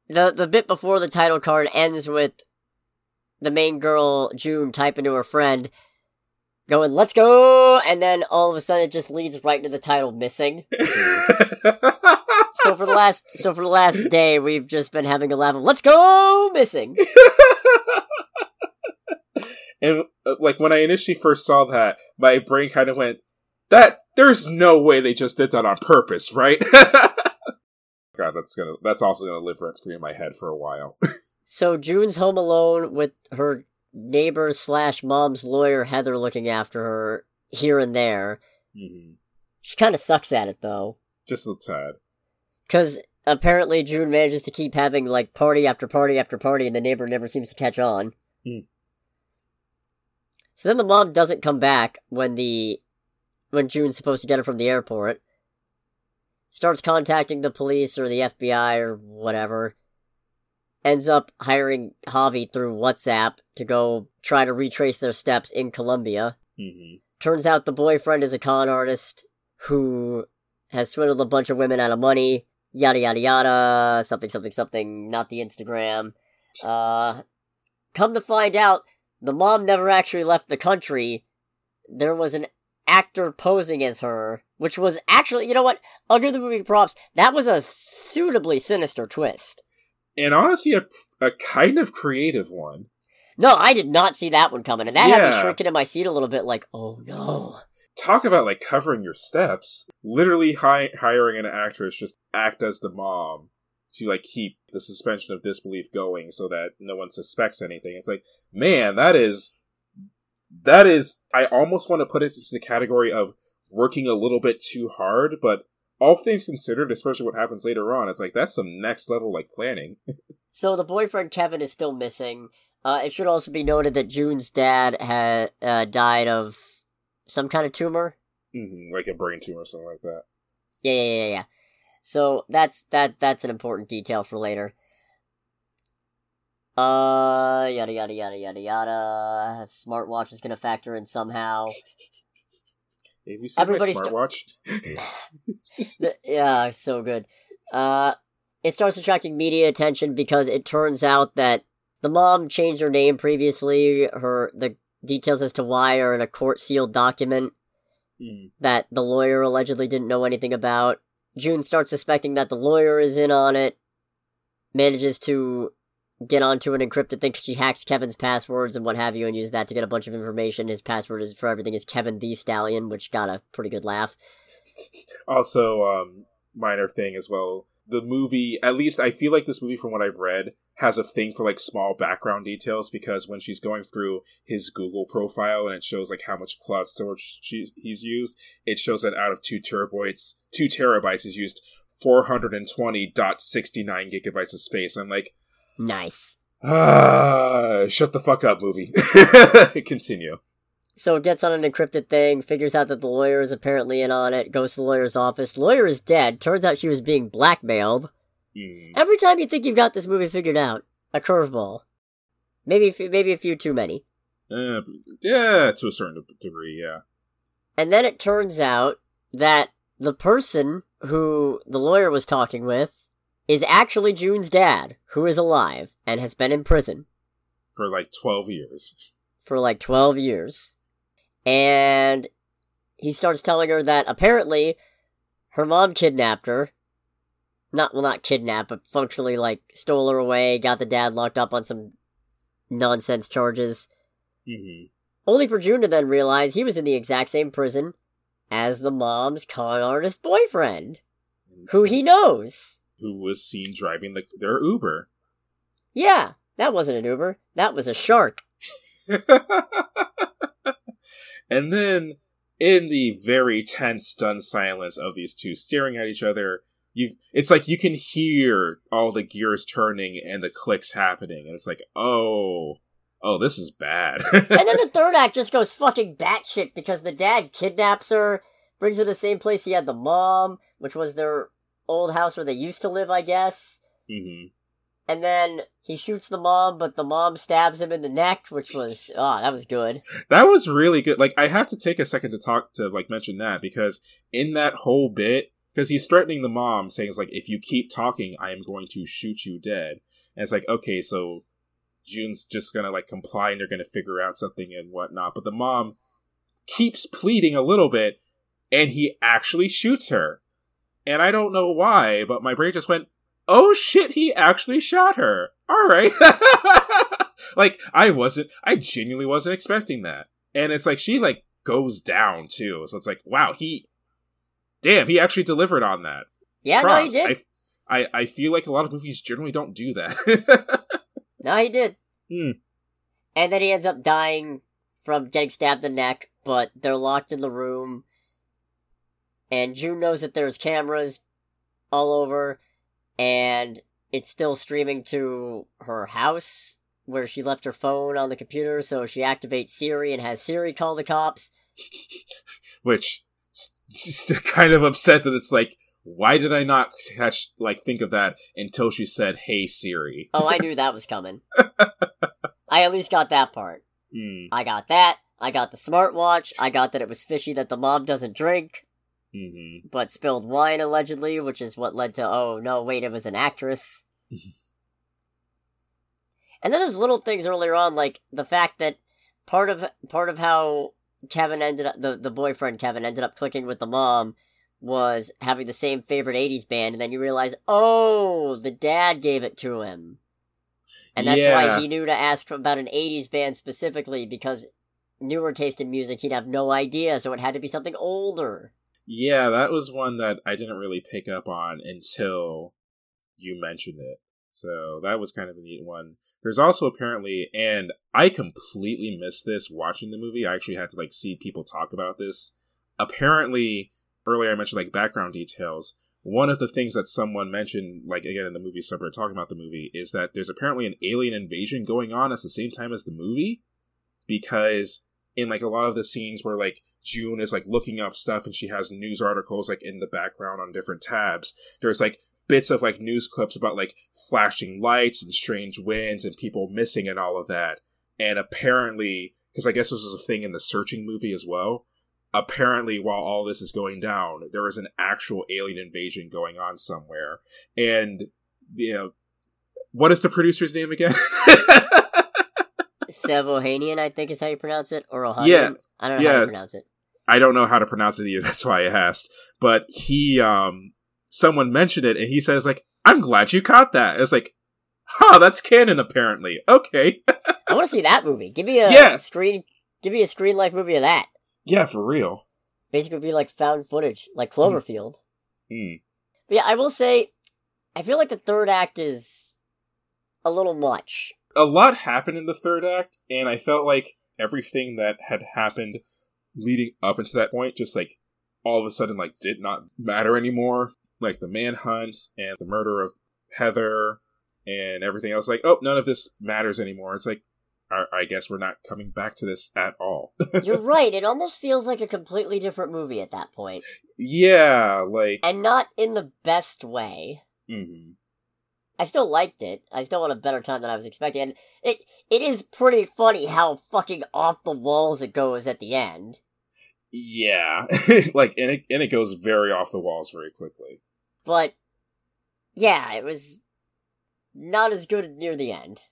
the the bit before the title card ends with the main girl June typing to her friend, going "Let's go," and then all of a sudden it just leads right into the title "Missing." So for the last so for the last day we've just been having a laugh of "Let's go missing." and uh, like when I initially first saw that, my brain kind of went, "That there's no way they just did that on purpose, right?" God, that's gonna that's also gonna live rent free in my head for a while. So June's home alone with her neighbor slash mom's lawyer Heather looking after her here and there. hmm She kind of sucks at it though. Just a tad. Because apparently June manages to keep having like party after party after party, and the neighbor never seems to catch on. Hmm. So then the mom doesn't come back when the when June's supposed to get her from the airport. Starts contacting the police or the FBI or whatever. Ends up hiring Javi through WhatsApp to go try to retrace their steps in Colombia. hmm Turns out the boyfriend is a con artist who has swindled a bunch of women out of money. Yada yada yada. Something something something. Not the Instagram. Uh, come to find out, the mom never actually left the country. There was an actor posing as her, which was actually, you know what? I'll give the movie props. That was a suitably sinister twist. And honestly, a, a kind of creative one. No, I did not see that one coming, and that had me shrinking in my seat a little bit. Like, oh no. Talk about like covering your steps. Literally hi- hiring an actress just act as the mom to like keep the suspension of disbelief going so that no one suspects anything. It's like, man, that is that is I almost want to put it into the category of working a little bit too hard, but all things considered, especially what happens later on, it's like that's some next level like planning. So the boyfriend Kevin is still missing. Uh, it should also be noted that June's dad had uh, died of some kind of tumor. hmm like a brain tumor or something like that. Yeah, yeah, yeah, yeah. So that's that. That's an important detail for later. Uh, yada yada yada yada yada. Smartwatch is gonna factor in somehow. Have you seen Everybody's my smartwatch? Yeah, so good. Uh, it starts attracting media attention because it turns out that the mom changed her name previously. Her the details as to why are in a court sealed document Hmm. that the lawyer allegedly didn't know anything about. June starts suspecting that the lawyer is in on it. Manages to get onto an encrypted thing because she hacks Kevin's passwords and what have you, and uses that to get a bunch of information. His password is for everything is Kevin the Stallion, which got a pretty good laugh. Also, um, minor thing as well. The movie, at least I feel like this movie, from what I've read, has a thing for like small background details because when she's going through his Google profile and it shows like how much cloud storage she's he's used, it shows that out of two terabytes, two terabytes, he's used four hundred and twenty dot sixty nine gigabytes of space. I'm like, Nice. ah, shut the fuck up, movie. Continue. So gets on an encrypted thing, figures out that the lawyer is apparently in on it, goes to the lawyer's office. Lawyer is dead. Turns out she was being blackmailed. Mm. Every time you think you've got this movie figured out, a curveball. Maybe, a few- maybe a few too many. Uh, yeah, to a certain degree, yeah. And then it turns out that the person who the lawyer was talking with is actually June's dad, who is alive and has been in prison For like 12 years. for like 12 years. And he starts telling her that apparently her mom kidnapped her. Not, well, not kidnapped, but functionally, like, stole her away, got the dad locked up on some nonsense charges. hmm Only for June to then realize he was in the exact same prison as the mom's con artist boyfriend, who he knows. Who was seen driving the, their Uber. Yeah, that wasn't an Uber. That was a shark. and then, in the very tense, stunned silence of these two staring at each other, you it's like you can hear all the gears turning and the clicks happening, and it's like, oh, oh, this is bad. And then the third act just goes fucking batshit because the dad kidnaps her, brings her to the same place he had the mom, which was their old house where they used to live, I guess. hmm And then he shoots the mom, but the mom stabs him in the neck, which was, ah, that was good. That was really good. Like, I have to take a second to talk to like mention that because in that whole bit, because he's threatening the mom, saying it's like, if you keep talking, I am going to shoot you dead. And it's like, okay, so June's just gonna like comply and they're gonna figure out something and whatnot. But the mom keeps pleading a little bit, and he actually shoots her. And I don't know why, but my brain just went, oh shit, he actually shot her. All right. like, I wasn't, I genuinely wasn't expecting that. And it's like, she like goes down too. So it's like, wow, he, damn, he actually delivered on that. Yeah, Props. no, he did. I, I, I feel like a lot of movies generally don't do that. No, he did. Hmm. And then he ends up dying from getting stabbed in the neck, but they're locked in the room. And June knows that there's cameras all over, and it's still streaming to her house where she left her phone on the computer, so she activates Siri and has Siri call the cops. Which, s- s- kind of upset that it's like, why did I not catch, like, think of that until she said, hey Siri? Oh, I knew that was coming. I at least got that part. Hmm. I got that. I got the smartwatch. I got that it was fishy that the mom doesn't drink. Hmm but spilled wine allegedly, which is what led to oh no, wait, it was an actress. and then there's little things earlier on, like the fact that part of part of how Kevin ended up the, the boyfriend Kevin ended up clicking with the mom was having the same favorite 80s band and then you realize oh the dad gave it to him and that's Yeah. why he knew to ask about an 80s band specifically because newer taste in music he'd have no idea so it had to be something older Yeah, that was one that I didn't really pick up on until you mentioned it. So that was kind of a neat one. There's also apparently, and I completely missed this watching the movie. I actually had to like see people talk about this. Apparently, earlier I mentioned like background details. One of the things that someone mentioned, like again in the movie subreddit talking about the movie, is that there's apparently an alien invasion going on at the same time as the movie. Because in like a lot of the scenes where like June is like looking up stuff and she has news articles like in the background on different tabs. There's like bits of like news clips about like flashing lights and strange winds and people missing and all of that. And apparently, because I guess this was a thing in the searching movie as well. Apparently, while all this is going down, there is an actual alien invasion going on somewhere. And, you know, what is the producer's name again? Sev Ohanian, I think is how you pronounce it, or Ohanian. Yeah. I don't know how to pronounce it. I don't know how to pronounce it either. That's why I asked. But he, um, someone mentioned it, and he says like, "I'm glad you caught that." It's like, huh, that's canon apparently. Okay, I want to see that movie. Give me a Yeah. screen. Give me a screen life movie of that. yeah, for real. Basically, be like found footage, like Cloverfield. Hmm. But yeah, I will say, I feel like the third act is a little much. A lot happened in the third act, and I felt like everything that had happened leading up into that point just like all of a sudden like did not matter anymore. Like the manhunt and the murder of Heather and everything else. Like, oh, none of this matters anymore. It's like, I, I guess we're not coming back to this at all. You're right. It almost feels like a completely different movie at that point, yeah, like. and not in the best way. mhm. I still liked it. I still had a better time than I was expecting. And it it is pretty funny how fucking off the walls it goes at the end. Yeah, like and it and it goes very off the walls very quickly. But yeah, it was not as good near the end.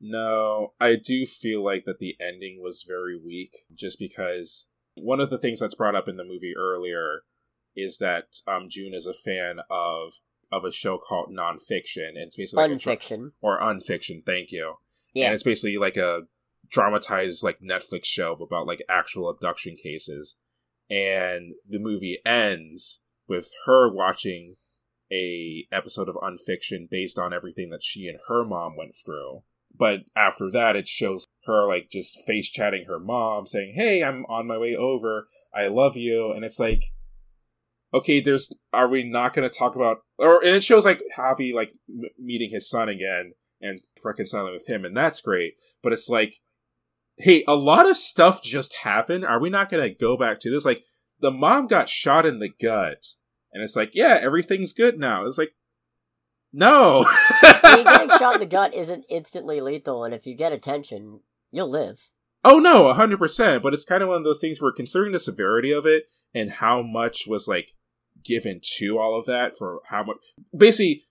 No, I do feel like that the ending was very weak, just because one of the things that's brought up in the movie earlier is that um, June is a fan of of a show called Nonfiction, and it's basically like a dra- or Unfiction. Thank you. Yeah. and it's basically like a dramatized like Netflix show about like actual abduction cases, and the movie ends with her watching a episode of Unfiction based on everything that she and her mom went through. But after that, it shows her like just face chatting her mom, saying, "Hey, I'm on my way over. I love you," and it's like. Okay, there's. Are we not going to talk about? Or and it shows like Javi like m- meeting his son again, and reconciling with him, and that's great. But it's like, hey, a lot of stuff just happened. Are we not going to go back to this? Like, the mom got shot in the gut, and it's like, yeah, everything's good now. It's like, no. I mean, getting shot in the gut isn't instantly lethal, and if you get attention, you'll live. oh no, hundred percent. But it's kind of one of those things where, considering the severity of it and how much was like given to all of that for how much, basically.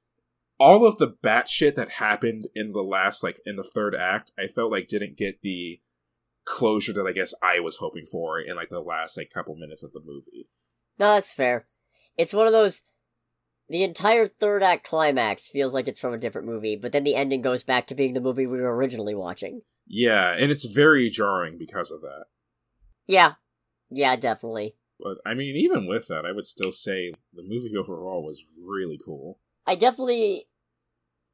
All of the bat shit that happened in the last, like in the third act, I felt like didn't get the closure that I guess I was hoping for in like the last like couple minutes of the movie. No, that's fair. It's one of those. The entire third act climax feels like it's from a different movie, but then the ending goes back to being the movie we were originally watching. Yeah, and it's very jarring because of that. Yeah. Yeah, definitely. But I mean, even with that, I would still say the movie overall was really cool. I definitely.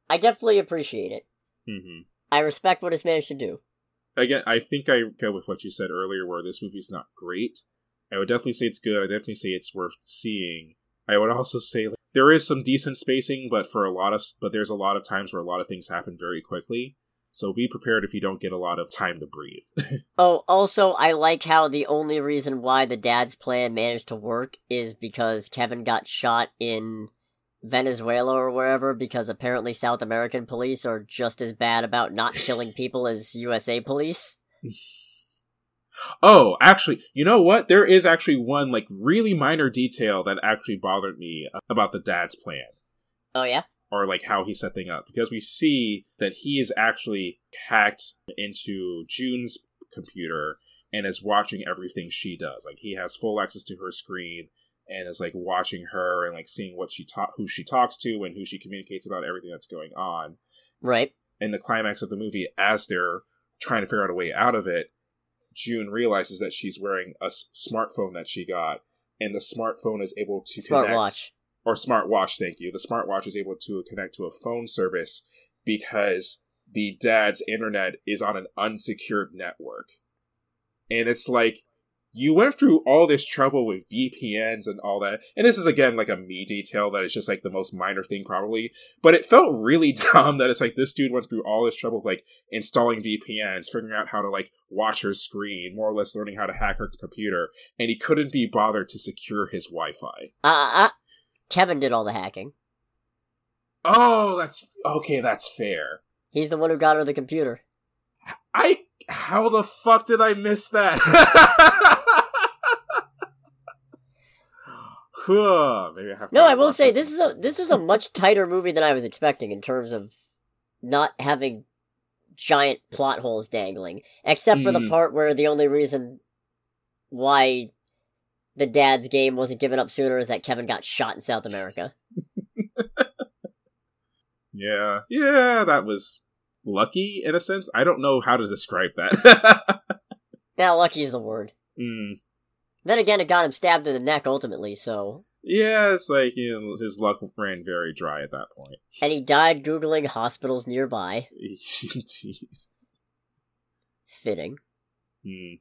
I definitely appreciate it. hmm I respect what it's managed to do. Again, I think I go with what you said earlier, where this movie's not great. I would definitely say it's good. I definitely say it's worth seeing. I would also say like, there is some decent spacing, but for a lot of but there's a lot of times where a lot of things happen very quickly. So be prepared if you don't get a lot of time to breathe. Oh, also, I like how the only reason why the dad's plan managed to work is because Kevin got shot in Venezuela or wherever, because apparently South American police are just as bad about not killing people as USA police. Oh, actually, you know what? There is actually one like really minor detail that actually bothered me uh, about the dad's plan Oh, yeah? Or like how he set thing up because we see that he is actually hacked into June's computer and is watching everything she does. Like he has full access to her screen and is like watching her and like seeing what she ta- who she talks to and who she communicates about everything that's going on. Right. in the climax of the movie, as they're trying to figure out a way out of it, June realizes that she's wearing a s- smartphone that she got, and the smartphone is able to connect, Smartwatch. Or smartwatch. Thank you. The smartwatch is able to connect to a phone service because the dad's internet is on an unsecured network, and it's like. You went through all this trouble with VPNs and all that, and this is again like a me detail that is just like the most minor thing probably, but it felt really dumb that it's like this dude went through all this trouble like installing VPNs, figuring out how to like watch her screen, more or less learning how to hack her computer, and he couldn't be bothered to secure his Wi-Fi. Uh, Kevin did all the hacking. Oh, that's okay. That's fair. He's the one who got her the computer. I how the fuck did I miss that? Huh, Maybe I have to No, I will say this is a this was a much tighter movie than I was expecting in terms of not having giant plot holes dangling, except for the Mhm. part where the only reason why the dad's game wasn't given up sooner is that Kevin got shot in South America. Yeah, yeah, that was lucky in a sense. I don't know how to describe that. Now, lucky is the word. mm. Then again, it got him stabbed in the neck ultimately, so. Yeah, it's like you know, his luck ran very dry at that point. And he died googling hospitals nearby. Fitting. Hmm.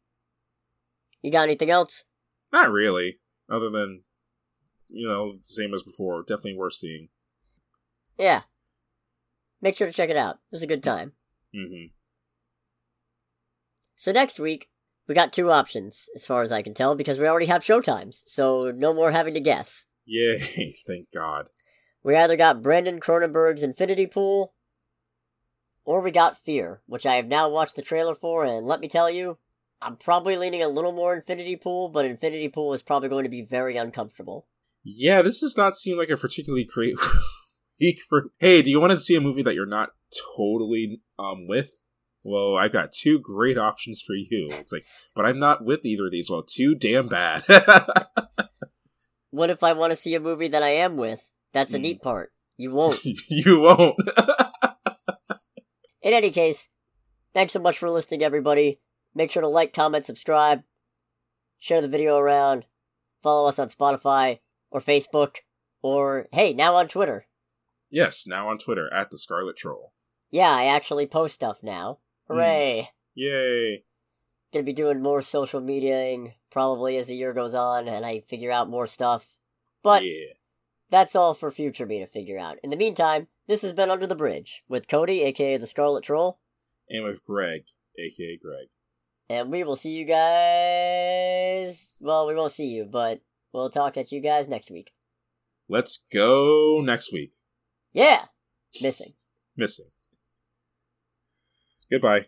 You got anything else? Not really, other than you know, same as before. Definitely worth seeing. Yeah. Make sure to check it out. It was a good time. Mm-hmm. So next week, we got two options, as far as I can tell, because we already have showtimes, so no more having to guess. Yay, thank God. We either got Brandon Cronenberg's Infinity Pool, or we got Fear, which I have now watched the trailer for, and let me tell you, I'm probably leaning a little more Infinity Pool, but Infinity Pool is probably going to be very uncomfortable. Yeah, this does not seem like a particularly great week for. Hey, do you want to see a movie that you're not totally um with? Well, I've got two great options for you. It's like, but I'm not with either of these. Well, too damn bad. What if I want to see a movie that I am with? That's the Hmm. neat part. You won't. you won't. In any case, thanks so much for listening, everybody. Make sure to like, comment, subscribe, share the video around, follow us on Spotify or Facebook, or hey, now on Twitter. yes, now on Twitter at the Scarlet Troll. Yeah, I actually post stuff now. Hmm. Hooray! Yay! Gonna be doing more social mediaing probably as the year goes on and I figure out more stuff. But yeah. that's all for future me to figure out. In the meantime, this has been Under the Bridge with Cody, aka the Scarlet Troll, And with Greg, aka Greg. And we will see you guys. Well, we won't see you, but we'll talk at you guys next week. Let's go next week. Yeah! Missing. Missing. Goodbye.